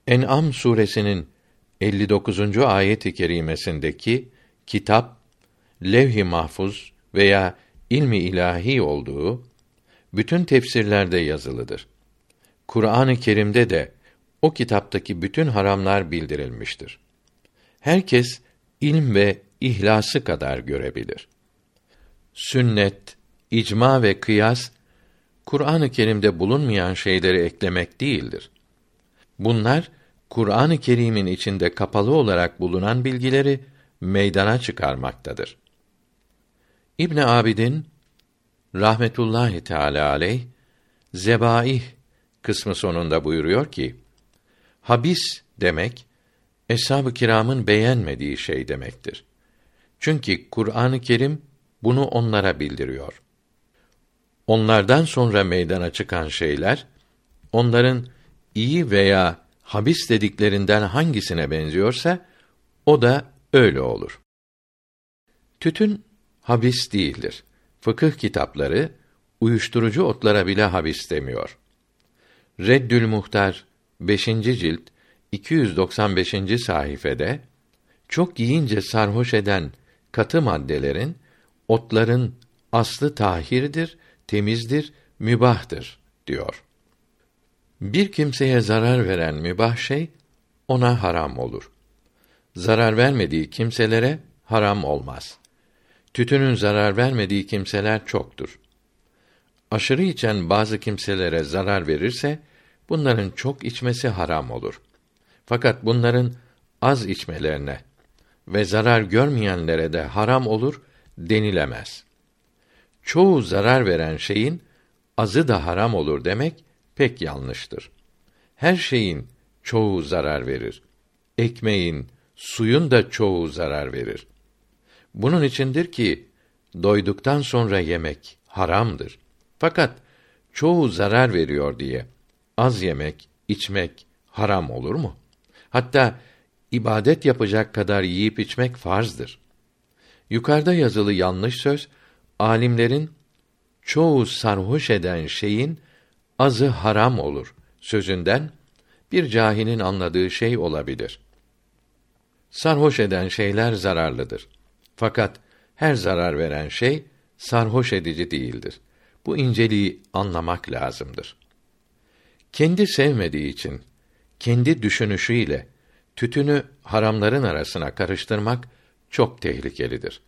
En'am suresinin 59. ayet-i kerimesindeki kitap levh-i mahfuz veya ilmi ilahi olduğu bütün tefsirlerde yazılıdır. Kur'an-ı Kerim'de de o kitaptaki bütün haramlar bildirilmiştir. Herkes ilm ve ihlası kadar görebilir. Sünnet, icma ve kıyas Kur'an-ı Kerim'de bulunmayan şeyleri eklemek değildir. Bunlar Kur'an-ı Kerim'in içinde kapalı olarak bulunan bilgileri meydana çıkarmaktadır. İbn Abidin rahmetullahi teala aleyh zebaih kısmı sonunda buyuruyor ki habis demek eshab-ı kiramın beğenmediği şey demektir. Çünkü Kur'an-ı Kerim bunu onlara bildiriyor. Onlardan sonra meydana çıkan şeyler onların iyi veya habis dediklerinden hangisine benziyorsa o da öyle olur. Tütün habis değildir. Fıkıh kitapları uyuşturucu otlara bile habis demiyor. Reddül Muhtar 5. cilt 295. sayfede çok yiyince sarhoş eden katı maddelerin otların aslı tahirdir, temizdir, mübahtır diyor. Bir kimseye zarar veren mübah şey ona haram olur. Zarar vermediği kimselere haram olmaz. Tütünün zarar vermediği kimseler çoktur. Aşırı içen bazı kimselere zarar verirse bunların çok içmesi haram olur. Fakat bunların az içmelerine ve zarar görmeyenlere de haram olur denilemez. Çoğu zarar veren şeyin azı da haram olur demek pek yanlıştır. Her şeyin çoğu zarar verir. Ekmeğin, suyun da çoğu zarar verir. Bunun içindir ki doyduktan sonra yemek haramdır. Fakat çoğu zarar veriyor diye az yemek, içmek haram olur mu? Hatta ibadet yapacak kadar yiyip içmek farzdır. Yukarıda yazılı yanlış söz alimlerin çoğu sarhoş eden şeyin azı haram olur sözünden bir cahinin anladığı şey olabilir. Sarhoş eden şeyler zararlıdır. Fakat her zarar veren şey sarhoş edici değildir. Bu inceliği anlamak lazımdır. Kendi sevmediği için kendi düşünüşüyle tütünü haramların arasına karıştırmak çok tehlikelidir.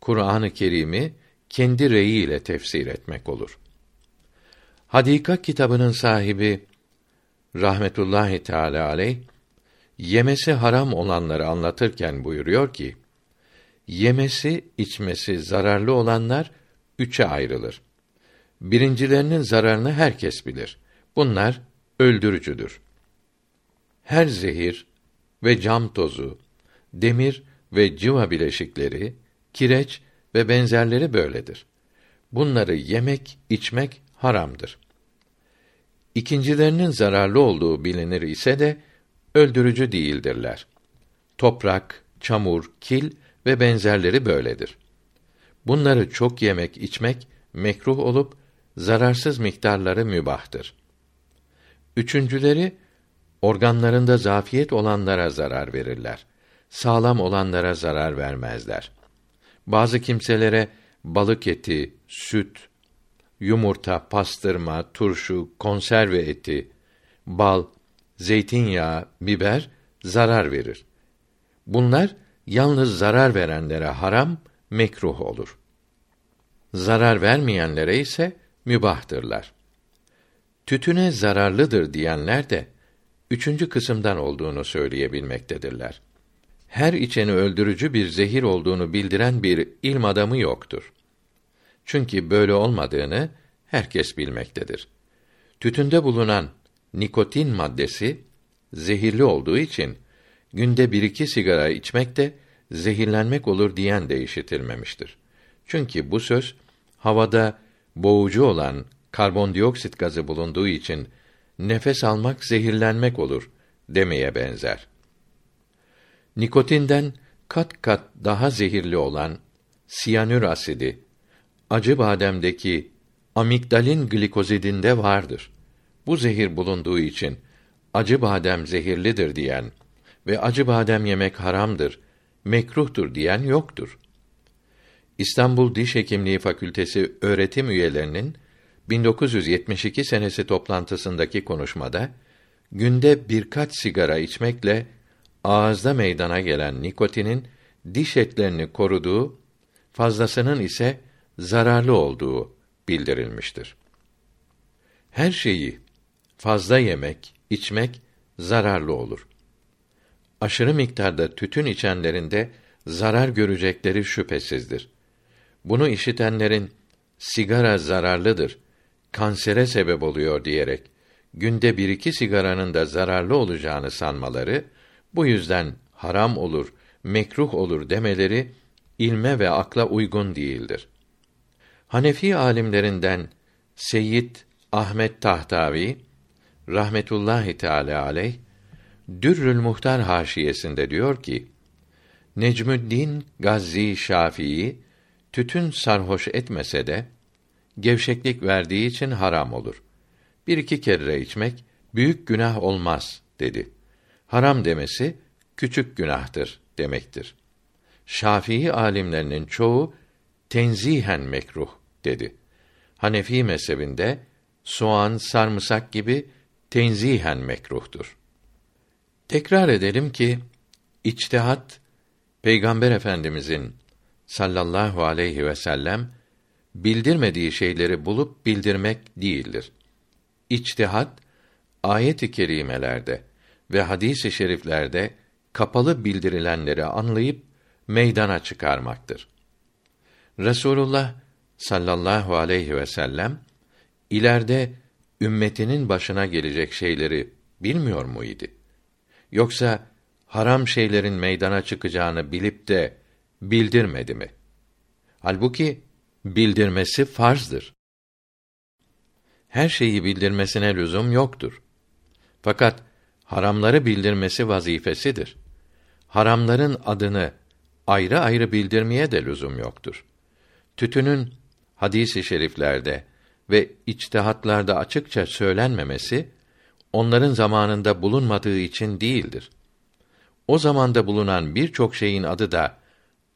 Kur'an-ı Kerim'i kendi reyiyle tefsir etmek olur. Hadika kitabının sahibi rahmetullahi teala aleyh yemesi haram olanları anlatırken buyuruyor ki yemesi içmesi zararlı olanlar üçe ayrılır. Birincilerinin zararını herkes bilir. Bunlar öldürücüdür. Her zehir ve cam tozu, demir ve cıva bileşikleri, kireç ve benzerleri böyledir. Bunları yemek, içmek haramdır. İkincilerinin zararlı olduğu bilinir ise de öldürücü değildirler. Toprak, çamur, kil ve benzerleri böyledir. Bunları çok yemek, içmek mekruh olup zararsız miktarları mübahtır. Üçüncüleri organlarında zafiyet olanlara zarar verirler. Sağlam olanlara zarar vermezler. Bazı kimselere balık eti, süt, yumurta, pastırma, turşu, konserve eti, bal, zeytinyağı, biber zarar verir. Bunlar yalnız zarar verenlere haram, mekruh olur. Zarar vermeyenlere ise mübahtırlar. Tütüne zararlıdır diyenler de üçüncü kısımdan olduğunu söyleyebilmektedirler. Her içeni öldürücü bir zehir olduğunu bildiren bir ilm adamı yoktur. Çünkü böyle olmadığını herkes bilmektedir. Tütünde bulunan nikotin maddesi zehirli olduğu için günde bir iki sigara içmek de zehirlenmek olur diyen de işitilmemiştir. Çünkü bu söz havada boğucu olan karbondioksit gazı bulunduğu için nefes almak zehirlenmek olur demeye benzer. Nikotinden kat kat daha zehirli olan siyanür asidi acı bademdeki amigdalin glikozidinde vardır. Bu zehir bulunduğu için acı badem zehirlidir diyen ve acı badem yemek haramdır, mekruhtur diyen yoktur. İstanbul Diş Hekimliği Fakültesi öğretim üyelerinin 1972 senesi toplantısındaki konuşmada günde birkaç sigara içmekle ağızda meydana gelen nikotinin diş etlerini koruduğu, fazlasının ise zararlı olduğu bildirilmiştir. Her şeyi fazla yemek, içmek zararlı olur. Aşırı miktarda tütün içenlerinde zarar görecekleri şüphesizdir. Bunu işitenlerin sigara zararlıdır, kansere sebep oluyor diyerek günde bir iki sigaranın da zararlı olacağını sanmaları, bu yüzden haram olur, mekruh olur demeleri ilme ve akla uygun değildir. Hanefi alimlerinden Seyyid Ahmet Tahtavi rahmetullahi teala aleyh Dürrül Muhtar haşiyesinde diyor ki: Necmüddin Gazzi Şafii tütün sarhoş etmese de gevşeklik verdiği için haram olur. Bir iki kere içmek büyük günah olmaz dedi. Haram demesi küçük günahtır demektir. Şafii alimlerinin çoğu tenzihen mekruh dedi. Hanefi mezhebinde soğan, sarımsak gibi tenzihen mekruhtur. Tekrar edelim ki içtihat Peygamber Efendimizin sallallahu aleyhi ve sellem bildirmediği şeyleri bulup bildirmek değildir. İçtihat ayet-i kerimelerde ve hadis-i şeriflerde kapalı bildirilenleri anlayıp meydana çıkarmaktır. Resulullah sallallahu aleyhi ve sellem ileride ümmetinin başına gelecek şeyleri bilmiyor muydu? Yoksa haram şeylerin meydana çıkacağını bilip de bildirmedi mi? Halbuki bildirmesi farzdır. Her şeyi bildirmesine lüzum yoktur. Fakat haramları bildirmesi vazifesidir. Haramların adını ayrı ayrı bildirmeye de lüzum yoktur. Tütünün hadisi şeriflerde ve içtihatlarda açıkça söylenmemesi onların zamanında bulunmadığı için değildir. O zamanda bulunan birçok şeyin adı da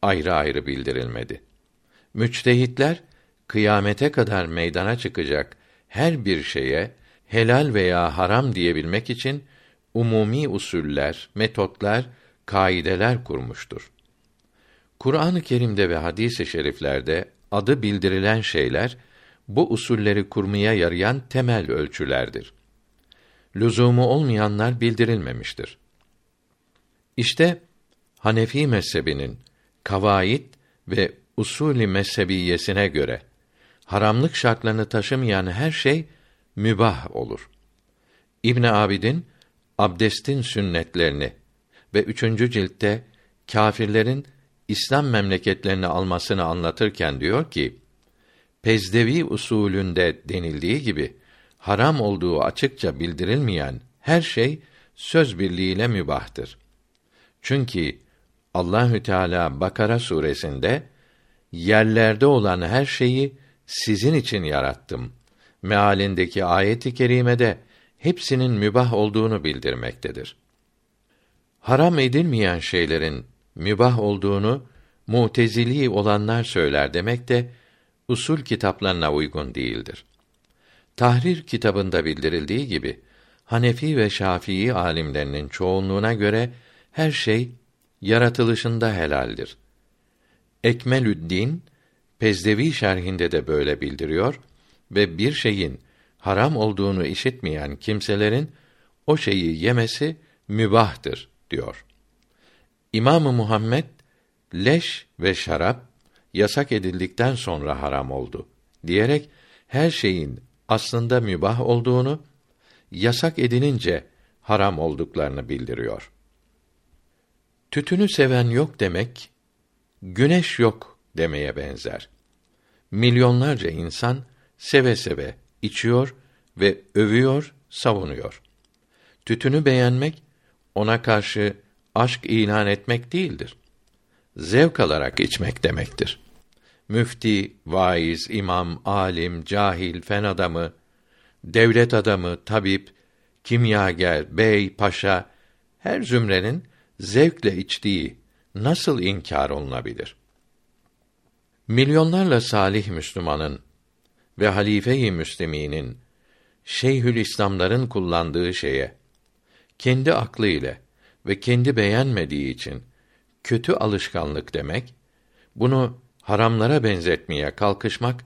ayrı ayrı bildirilmedi. Müçtehitler kıyamete kadar meydana çıkacak her bir şeye helal veya haram diyebilmek için umumi usuller, metotlar, kaideler kurmuştur. Kur'an-ı Kerim'de ve hadis-i şeriflerde adı bildirilen şeyler bu usulleri kurmaya yarayan temel ölçülerdir. Lüzumu olmayanlar bildirilmemiştir. İşte Hanefi mezhebinin kavaid ve usulü mezhebiyesine göre haramlık şartlarını taşımayan her şey mübah olur. İbn Abidin abdestin sünnetlerini ve üçüncü ciltte kâfirlerin İslam memleketlerini almasını anlatırken diyor ki: Pezdevi usulünde denildiği gibi haram olduğu açıkça bildirilmeyen her şey söz birliğiyle mübahtır. Çünkü Allahü Teala Bakara suresinde yerlerde olan her şeyi sizin için yarattım. Mealindeki ayeti kerimede hepsinin mübah olduğunu bildirmektedir. Haram edilmeyen şeylerin mübah olduğunu mutezili olanlar söyler demek de usul kitaplarına uygun değildir. Tahrir kitabında bildirildiği gibi Hanefi ve Şafii alimlerinin çoğunluğuna göre her şey yaratılışında helaldir. Ekmelüddin Pezdevi şerhinde de böyle bildiriyor ve bir şeyin haram olduğunu işitmeyen kimselerin o şeyi yemesi mübahtır diyor. İmamı Muhammed leş ve şarap yasak edildikten sonra haram oldu diyerek her şeyin aslında mübah olduğunu yasak edilince haram olduklarını bildiriyor. Tütünü seven yok demek güneş yok demeye benzer. Milyonlarca insan seve seve içiyor ve övüyor, savunuyor. Tütünü beğenmek ona karşı aşk ilan etmek değildir. Zevk alarak içmek demektir. Müfti, vaiz, imam, alim, cahil, fen adamı, devlet adamı, tabip, kimyager, bey, paşa her zümrenin zevkle içtiği nasıl inkar olunabilir? Milyonlarla salih Müslümanın ve halife-i Müsliminin Şeyhül İslamların kullandığı şeye kendi aklı ile ve kendi beğenmediği için kötü alışkanlık demek, bunu haramlara benzetmeye kalkışmak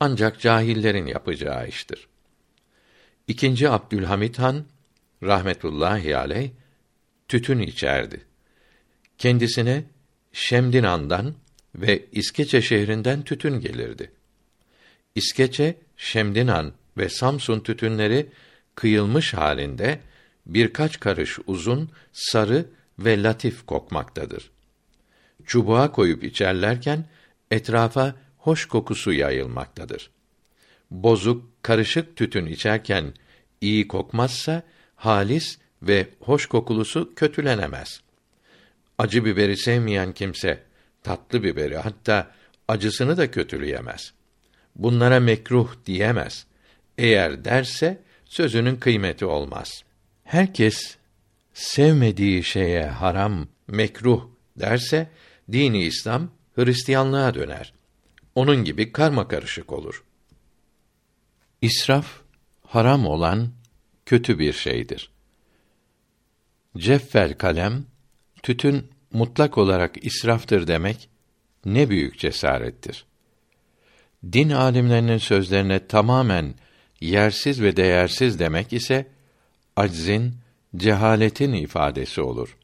ancak cahillerin yapacağı iştir. İkinci Abdülhamit Han rahmetullahi aleyh tütün içerdi. Kendisine Şemdinan'dan ve İskeçe şehrinden tütün gelirdi. İskeçe, Şemdinan ve Samsun tütünleri kıyılmış halinde birkaç karış uzun, sarı ve latif kokmaktadır. Çubuğa koyup içerlerken etrafa hoş kokusu yayılmaktadır. Bozuk, karışık tütün içerken iyi kokmazsa halis ve hoş kokulusu kötülenemez. Acı biberi sevmeyen kimse tatlı biberi hatta acısını da kötüleyemez. Bunlara mekruh diyemez. Eğer derse sözünün kıymeti olmaz. Herkes sevmediği şeye haram, mekruh derse dini İslam Hristiyanlığa döner. Onun gibi karma karışık olur. İsraf haram olan kötü bir şeydir. Ceffel kalem tütün mutlak olarak israftır demek ne büyük cesarettir. Din alimlerinin sözlerine tamamen yersiz ve değersiz demek ise aczin, cehaletin ifadesi olur.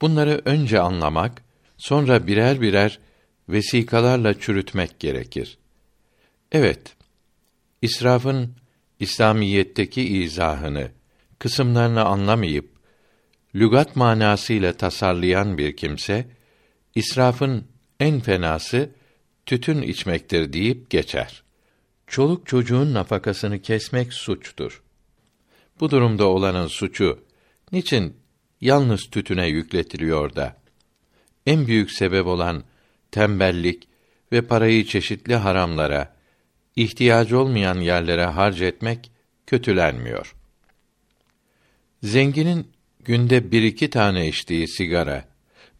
Bunları önce anlamak, sonra birer birer vesikalarla çürütmek gerekir. Evet, İsrafın İslamiyetteki izahını, kısımlarını anlamayıp lügat manasıyla tasarlayan bir kimse israfın en fenası tütün içmektir deyip geçer. Çoluk çocuğun nafakasını kesmek suçtur. Bu durumda olanın suçu niçin yalnız tütüne yükletiliyor da en büyük sebep olan tembellik ve parayı çeşitli haramlara, ihtiyacı olmayan yerlere harc etmek kötülenmiyor. Zenginin günde bir iki tane içtiği sigara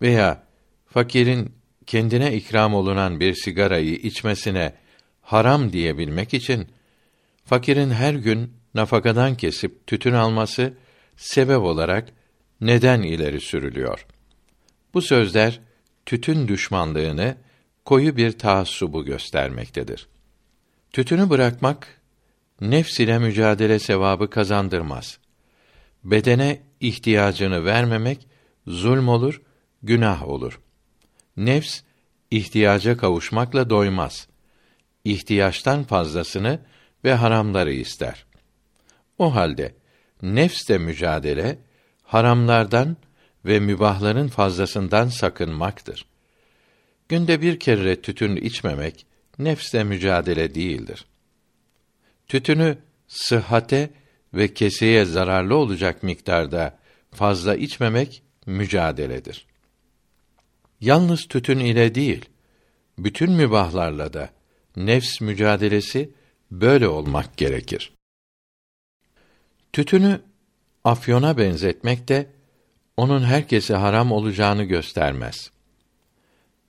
veya fakirin kendine ikram olunan bir sigarayı içmesine haram diyebilmek için fakirin her gün nafakadan kesip tütün alması sebep olarak neden ileri sürülüyor. Bu sözler tütün düşmanlığını koyu bir taassubu göstermektedir. Tütünü bırakmak nefs ile mücadele sevabı kazandırmaz. Bedene ihtiyacını vermemek zulm olur, günah olur. Nefs ihtiyaca kavuşmakla doymaz. İhtiyaçtan fazlasını ve haramları ister. O halde nefsle mücadele haramlardan ve mübahların fazlasından sakınmaktır. Günde bir kere tütün içmemek nefsle mücadele değildir. Tütünü sıhhate ve keseye zararlı olacak miktarda fazla içmemek mücadeledir. Yalnız tütün ile değil, bütün mübahlarla da nefs mücadelesi böyle olmak gerekir. Tütünü afyona benzetmek de onun herkese haram olacağını göstermez.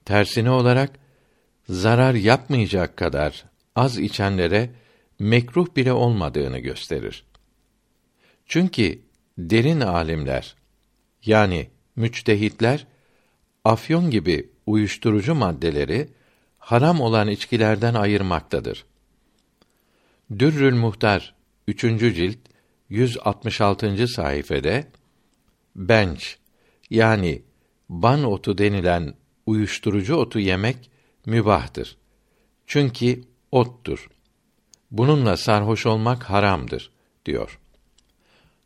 Tersine olarak zarar yapmayacak kadar az içenlere mekruh bile olmadığını gösterir. Çünkü derin alimler yani müçtehitler afyon gibi uyuşturucu maddeleri haram olan içkilerden ayırmaktadır. Dürrül Muhtar 3. cilt 166. sayfede benç yani ban otu denilen uyuşturucu otu yemek mübahtır. Çünkü ottur. Bununla sarhoş olmak haramdır diyor.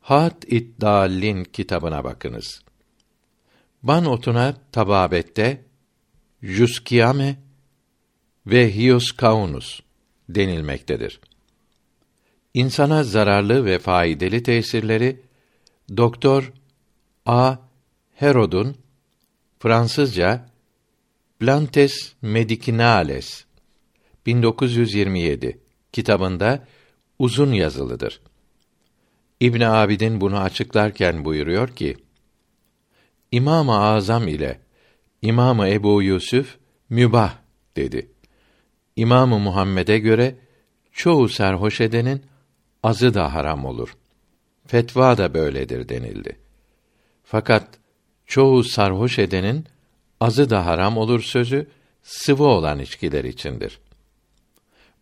Hat İddallin kitabına bakınız. Ban otuna tababette Juskiyame ve Hioskaunus denilmektedir. İnsana zararlı ve faydalı tesirleri Doktor A. Herod'un Fransızca Plantes Medicinales 1927 kitabında uzun yazılıdır. İbn Abidin bunu açıklarken buyuruyor ki: İmam-ı Azam ile İmam-ı Ebu Yusuf mübah dedi. İmam-ı Muhammed'e göre çoğu serhoş edenin azı da haram olur. Fetva da böyledir denildi. Fakat çoğu sarhoş edenin azı da haram olur sözü sıvı olan içkiler içindir.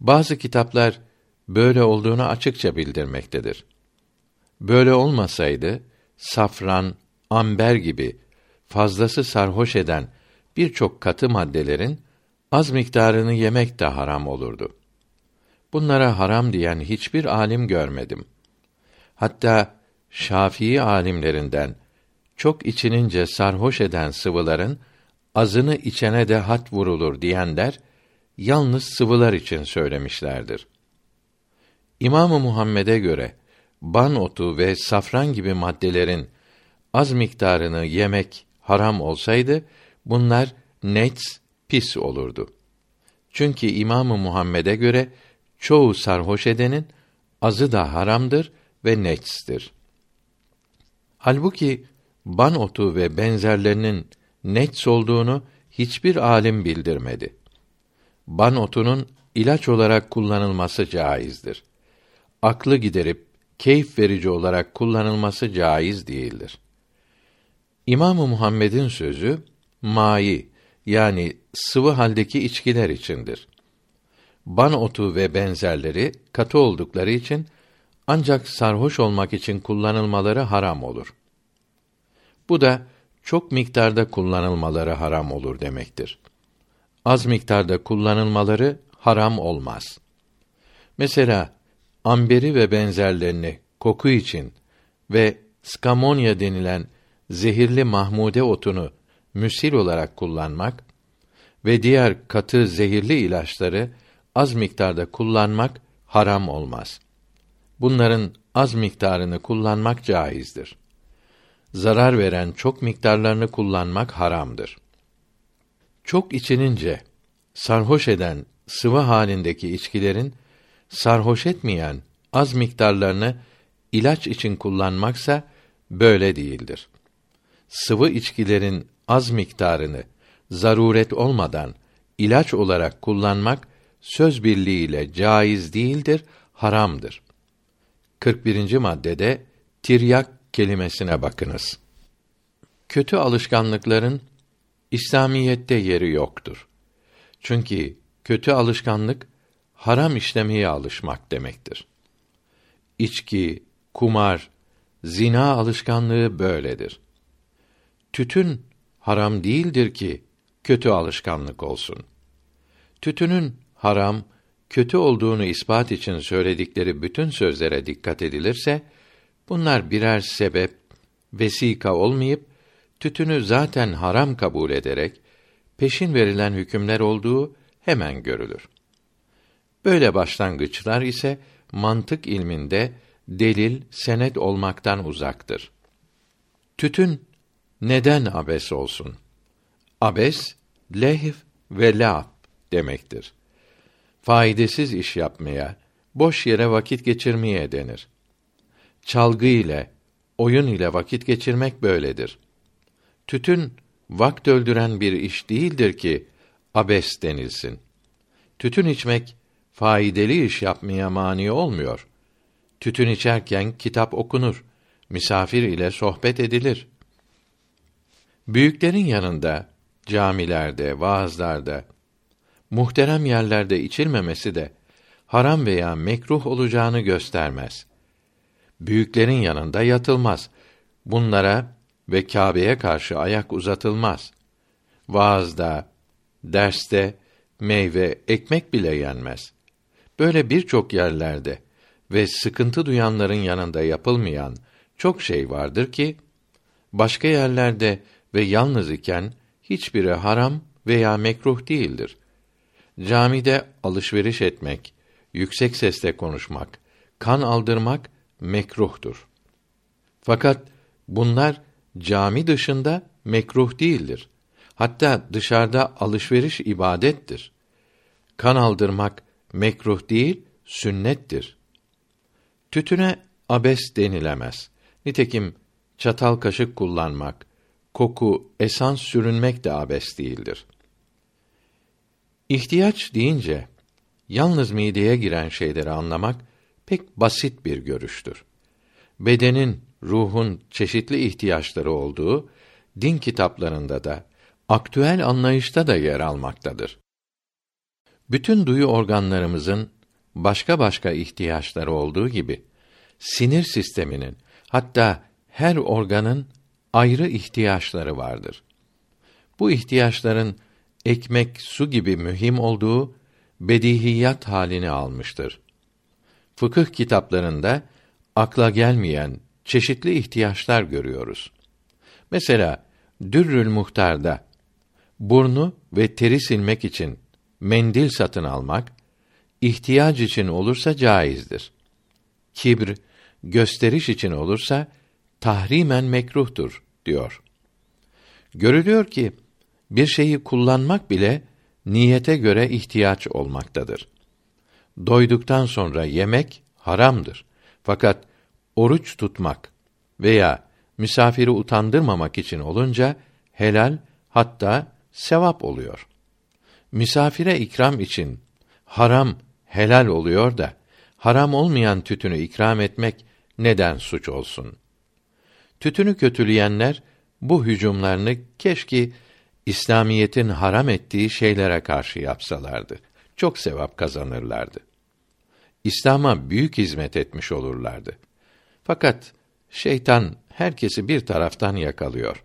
Bazı kitaplar böyle olduğunu açıkça bildirmektedir. Böyle olmasaydı safran, amber gibi fazlası sarhoş eden birçok katı maddelerin az miktarını yemek de haram olurdu. Bunlara haram diyen hiçbir alim görmedim. Hatta Şafii alimlerinden çok içinince sarhoş eden sıvıların azını içene de hat vurulur diyenler yalnız sıvılar için söylemişlerdir. İmamı Muhammed'e göre ban otu ve safran gibi maddelerin az miktarını yemek haram olsaydı bunlar net pis olurdu. Çünkü İmamı Muhammed'e göre çoğu sarhoş edenin azı da haramdır ve netstir. Halbuki ban otu ve benzerlerinin nets olduğunu hiçbir alim bildirmedi. Ban otunun ilaç olarak kullanılması caizdir. Aklı giderip keyif verici olarak kullanılması caiz değildir. İmamı Muhammed'in sözü mai yani sıvı haldeki içkiler içindir. Ban otu ve benzerleri katı oldukları için ancak sarhoş olmak için kullanılmaları haram olur. Bu da çok miktarda kullanılmaları haram olur demektir. Az miktarda kullanılmaları haram olmaz. Mesela amberi ve benzerlerini koku için ve skamonya denilen zehirli mahmude otunu müsil olarak kullanmak ve diğer katı zehirli ilaçları az miktarda kullanmak haram olmaz. Bunların az miktarını kullanmak caizdir. Zarar veren çok miktarlarını kullanmak haramdır. Çok içinince sarhoş eden sıvı halindeki içkilerin sarhoş etmeyen az miktarlarını ilaç için kullanmaksa böyle değildir. Sıvı içkilerin az miktarını zaruret olmadan ilaç olarak kullanmak söz birliğiyle caiz değildir, haramdır. 41. maddede tiryak kelimesine bakınız. Kötü alışkanlıkların İslamiyette yeri yoktur. Çünkü kötü alışkanlık haram işlemeye alışmak demektir. İçki, kumar, zina alışkanlığı böyledir. Tütün haram değildir ki kötü alışkanlık olsun. Tütünün haram, kötü olduğunu ispat için söyledikleri bütün sözlere dikkat edilirse, bunlar birer sebep, vesika olmayıp, tütünü zaten haram kabul ederek, peşin verilen hükümler olduğu hemen görülür. Böyle başlangıçlar ise mantık ilminde delil, senet olmaktan uzaktır. Tütün neden abes olsun? Abes, lehv ve la'b demektir. Faydasız iş yapmaya, boş yere vakit geçirmeye denir. Çalgı ile, oyun ile vakit geçirmek böyledir. Tütün vakt öldüren bir iş değildir ki abes denilsin. Tütün içmek faydalı iş yapmaya mani olmuyor. Tütün içerken kitap okunur, misafir ile sohbet edilir. Büyüklerin yanında, camilerde, vaazlarda, muhterem yerlerde içilmemesi de haram veya mekruh olacağını göstermez. Büyüklerin yanında yatılmaz. Bunlara ve Kâbe'ye karşı ayak uzatılmaz. Vaazda, derste meyve, ekmek bile yenmez. Böyle birçok yerlerde ve sıkıntı duyanların yanında yapılmayan çok şey vardır ki başka yerlerde ve yalnız iken hiçbiri haram veya mekruh değildir. Camide alışveriş etmek, yüksek sesle konuşmak, kan aldırmak mekruhtur. Fakat bunlar cami dışında mekruh değildir. Hatta dışarıda alışveriş ibadettir. Kan aldırmak mekruh değil, sünnettir. Tütüne abes denilemez. Nitekim çatal kaşık kullanmak, koku, esans sürünmek de abes değildir. İhtiyaç deyince yalnız mideye giren şeyleri anlamak pek basit bir görüştür. Bedenin, ruhun çeşitli ihtiyaçları olduğu din kitaplarında da aktüel anlayışta da yer almaktadır. Bütün duyu organlarımızın başka başka ihtiyaçları olduğu gibi sinir sisteminin hatta her organın ayrı ihtiyaçları vardır. Bu ihtiyaçların ekmek, su gibi mühim olduğu bedihiyat halini almıştır. Fıkıh kitaplarında akla gelmeyen çeşitli ihtiyaçlar görüyoruz. Mesela Dürrül Muhtar'da burnu ve teri silmek için mendil satın almak ihtiyaç için olursa caizdir. Kibr gösteriş için olursa tahrimen mekruhtur diyor. Görülüyor ki bir şeyi kullanmak bile niyete göre ihtiyaç olmaktadır. Doyduktan sonra yemek haramdır. Fakat oruç tutmak veya misafiri utandırmamak için olunca helal hatta sevap oluyor. Misafire ikram için haram helal oluyor da haram olmayan tütünü ikram etmek neden suç olsun? Tütünü kötüleyenler bu hücumlarını keşke İslamiyetin haram ettiği şeylere karşı yapsalardı. Çok sevap kazanırlardı. İslam'a büyük hizmet etmiş olurlardı. Fakat şeytan herkesi bir taraftan yakalıyor.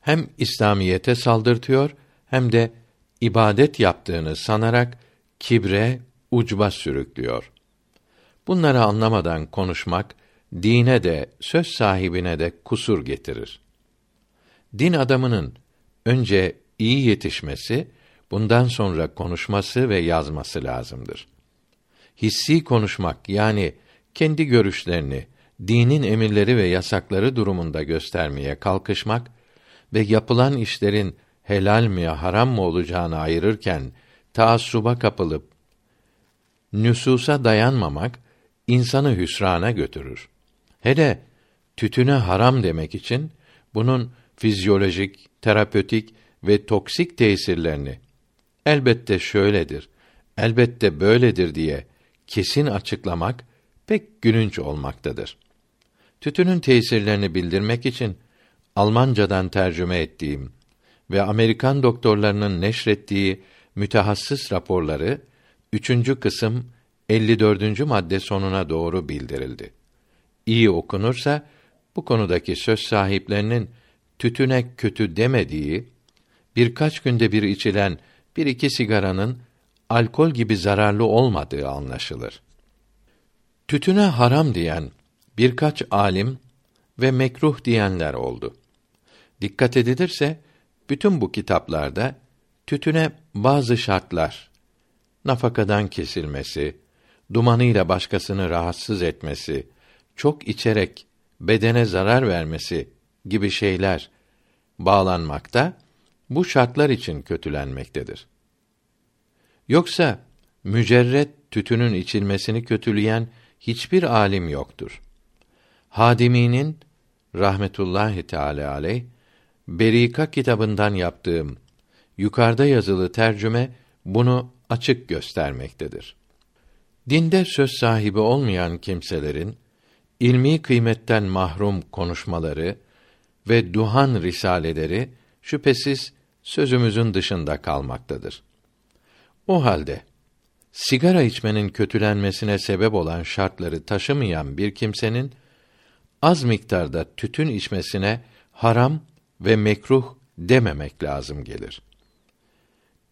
Hem İslamiyete saldırtıyor hem de ibadet yaptığını sanarak kibre, ucba sürüklüyor. Bunları anlamadan konuşmak dine de söz sahibine de kusur getirir. Din adamının önce iyi yetişmesi, bundan sonra konuşması ve yazması lazımdır. Hissi konuşmak yani kendi görüşlerini, dinin emirleri ve yasakları durumunda göstermeye kalkışmak ve yapılan işlerin helal mi haram mı olacağını ayırırken taassuba kapılıp nüsusa dayanmamak insanı hüsrana götürür. Hele tütüne haram demek için bunun fizyolojik, terapötik ve toksik tesirlerini elbette şöyledir, elbette böyledir diye kesin açıklamak pek gülünç olmaktadır. Tütünün tesirlerini bildirmek için Almancadan tercüme ettiğim ve Amerikan doktorlarının neşrettiği mütehassıs raporları üçüncü kısım 54. madde sonuna doğru bildirildi. İyi okunursa bu konudaki söz sahiplerinin tütüne kötü demediği, birkaç günde bir içilen bir iki sigaranın alkol gibi zararlı olmadığı anlaşılır. Tütüne haram diyen birkaç alim ve mekruh diyenler oldu. Dikkat edilirse bütün bu kitaplarda tütüne bazı şartlar, nafakadan kesilmesi, dumanıyla başkasını rahatsız etmesi, çok içerek bedene zarar vermesi gibi şeyler bağlanmakta, bu şartlar için kötülenmektedir. Yoksa mücerret tütünün içilmesini kötüleyen hiçbir alim yoktur. Hadimi'nin rahmetullahi teala aleyh Berika kitabından yaptığım yukarıda yazılı tercüme bunu açık göstermektedir. Dinde söz sahibi olmayan kimselerin ilmi kıymetten mahrum konuşmaları ve duhan risaleleri şüphesiz sözümüzün dışında kalmaktadır. O halde sigara içmenin kötülenmesine sebep olan şartları taşımayan bir kimsenin az miktarda tütün içmesine haram ve mekruh dememek lazım gelir.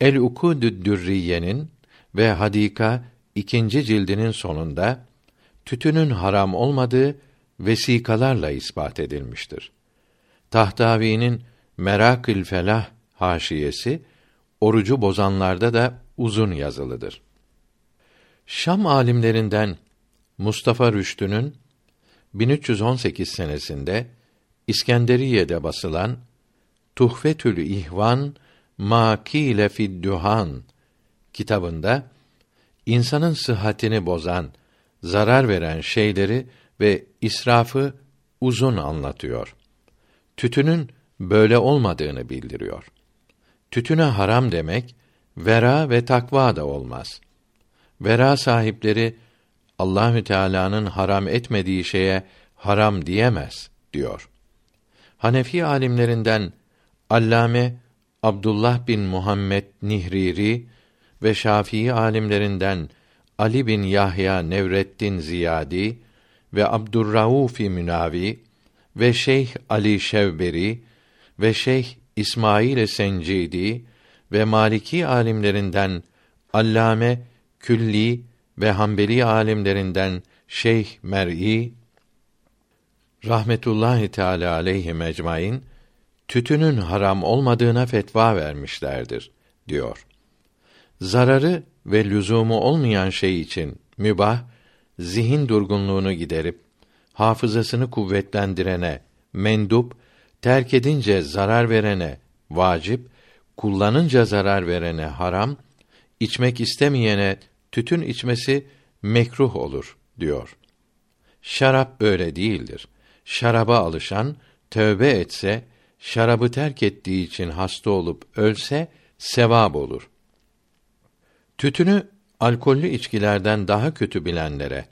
El Ukudü Dürriye'nin ve Hadika ikinci cildinin sonunda tütünün haram olmadığı vesikalarla ispat edilmiştir. Tahtavi'nin Merakül Felah haşiyesi orucu bozanlarda da uzun yazılıdır. Şam alimlerinden Mustafa Rüştü'nün 1318 senesinde İskenderiye'de basılan Tuhfetül İhvan Makile fid Duhan kitabında insanın sıhhatini bozan, zarar veren şeyleri ve israfı uzun anlatıyor. Tütünün böyle olmadığını bildiriyor. Tütüne haram demek vera ve takva da olmaz. Vera sahipleri Allahü Teala'nın haram etmediği şeye haram diyemez diyor. Hanefi alimlerinden Allame Abdullah bin Muhammed Nihriri ve Şafii alimlerinden Ali bin Yahya Nevreddin Ziyadi ve Abdurrauf Münavi ve Şeyh Ali Şevberi ve Şeyh İsmail Sencidi ve Maliki alimlerinden Allame Külli ve Hanbeli alimlerinden Şeyh Mer'i rahmetullahi teala aleyhi mecmain tütünün haram olmadığına fetva vermişlerdir diyor. Zararı ve lüzumu olmayan şey için mübah zihin durgunluğunu giderip hafızasını kuvvetlendirene mendup terk edince zarar verene vacip kullanınca zarar verene haram içmek istemeyene tütün içmesi mekruh olur diyor. Şarap öyle değildir. Şaraba alışan tövbe etse, şarabı terk ettiği için hasta olup ölse sevap olur. Tütünü alkollü içkilerden daha kötü bilenlere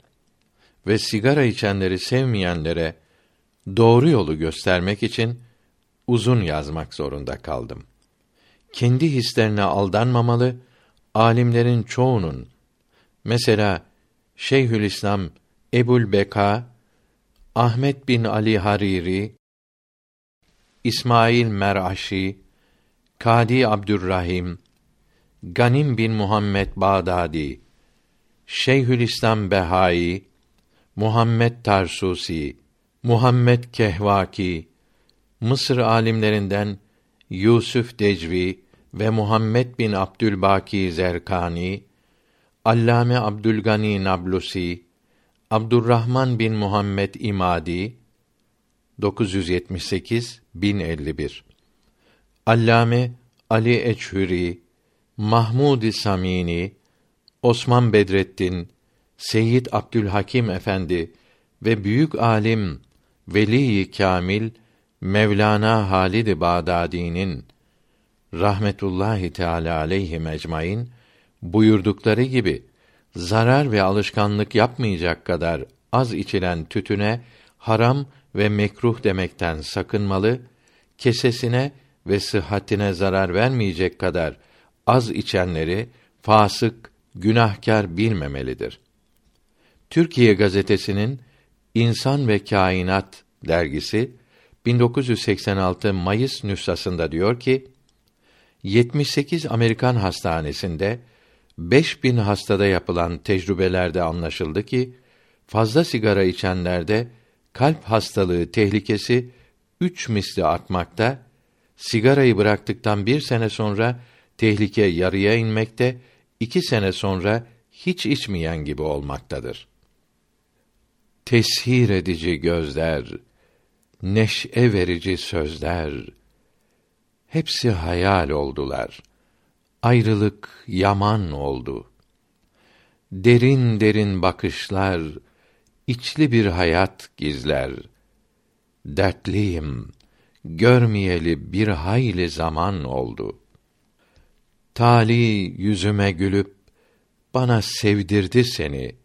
ve sigara içenleri sevmeyenlere doğru yolu göstermek için uzun yazmak zorunda kaldım. Kendi hislerine aldanmamalı, alimlerin çoğunun mesela Şeyhülislam Ebul Beka, Ahmet bin Ali Hariri, İsmail Meraşi, Kadi Abdurrahim, Ganim bin Muhammed Bağdadi, Şeyhülislam Behai, Muhammed Tarsusi, Muhammed Kehvaki, Mısır alimlerinden Yusuf Decvi ve Muhammed bin Abdülbaki Zerkani, Allame Abdülgani Nablusi, Abdurrahman bin Muhammed İmadi 978 1051 Allame Ali Eçhüri, Mahmud Samini, Osman Bedrettin, Seyyid Abdülhakim Efendi ve büyük alim Veli Kamil Mevlana Halid Bağdadi'nin rahmetullahi teala aleyhi mecmain buyurdukları gibi zarar ve alışkanlık yapmayacak kadar az içilen tütüne haram ve mekruh demekten sakınmalı, kesesine ve sıhhatine zarar vermeyecek kadar az içenleri fasık, günahkar bilmemelidir. Türkiye gazetesinin İnsan ve Kainat dergisi 1986 Mayıs nüshasında diyor ki 78 Amerikan hastanesinde 5000 hastada yapılan tecrübelerde anlaşıldı ki fazla sigara içenlerde kalp hastalığı tehlikesi üç misli artmakta, sigarayı bıraktıktan bir sene sonra tehlike yarıya inmekte, iki sene sonra hiç içmeyen gibi olmaktadır. Teshir edici gözler, neşe verici sözler, hepsi hayal oldular. Ayrılık yaman oldu. Derin derin bakışlar, içli bir hayat gizler. Dertliyim, görmeyeli bir hayli zaman oldu. Tali yüzüme gülüp bana sevdirdi seni.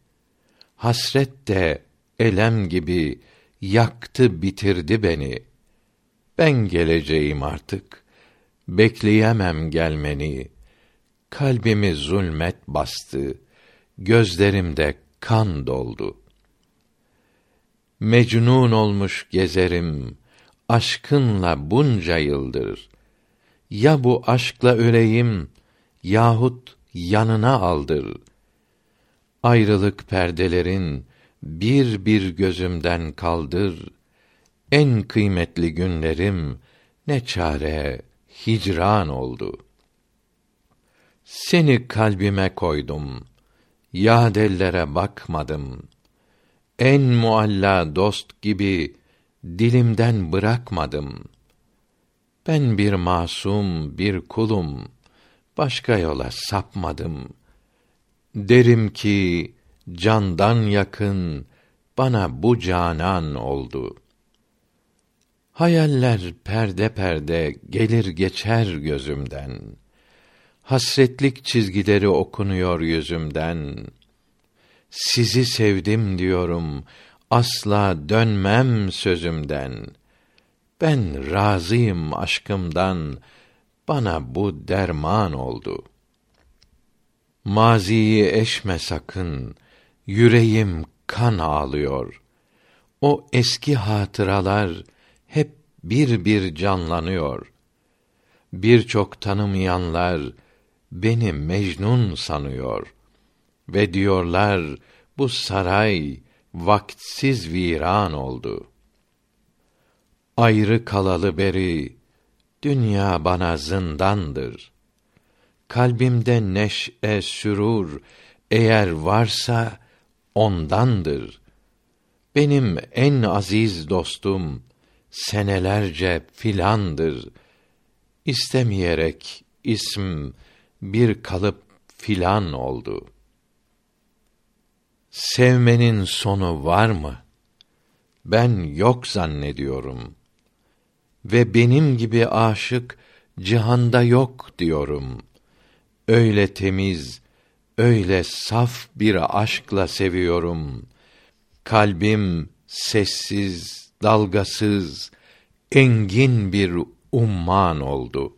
Hasret de elem gibi yaktı bitirdi beni. Ben geleceğim artık. Bekleyemem gelmeni. Kalbimi zulmet bastı. Gözlerimde kan doldu. Mecnun olmuş gezerim aşkınla bunca yıldır. Ya bu aşkla öleyim yahut yanına aldır. Ayrılık perdelerin bir bir gözümden kaldır. En kıymetli günlerim ne çare hicran oldu. Seni kalbime koydum. Yadellere bakmadım. En mualla dost gibi dilimden bırakmadım. Ben bir masum, bir kulum. Başka yola sapmadım. Derim ki candan yakın bana bu canan oldu. Hayaller perde perde gelir geçer gözümden. Hasretlik çizgileri okunuyor yüzümden. Sizi sevdim diyorum, asla dönmem sözümden. Ben razıyım aşkımdan, bana bu derman oldu. Maziyi eşme sakın, yüreğim kan ağlıyor. O eski hatıralar hep bir bir canlanıyor. Birçok tanımayanlar beni Mecnun sanıyor ve diyorlar bu saray vaktsiz viran oldu. Ayrı kalalı beri dünya bana zindandır. Kalbimde neşe sürur eğer varsa ondandır. Benim en aziz dostum senelerce filandır. İstemeyerek ism bir kalıp filan oldu. Sevmenin sonu var mı? Ben yok zannediyorum. Ve benim gibi aşık cihanda yok diyorum. Öyle temiz, öyle saf bir aşkla seviyorum. Kalbim sessiz, dalgasız, engin bir umman oldu.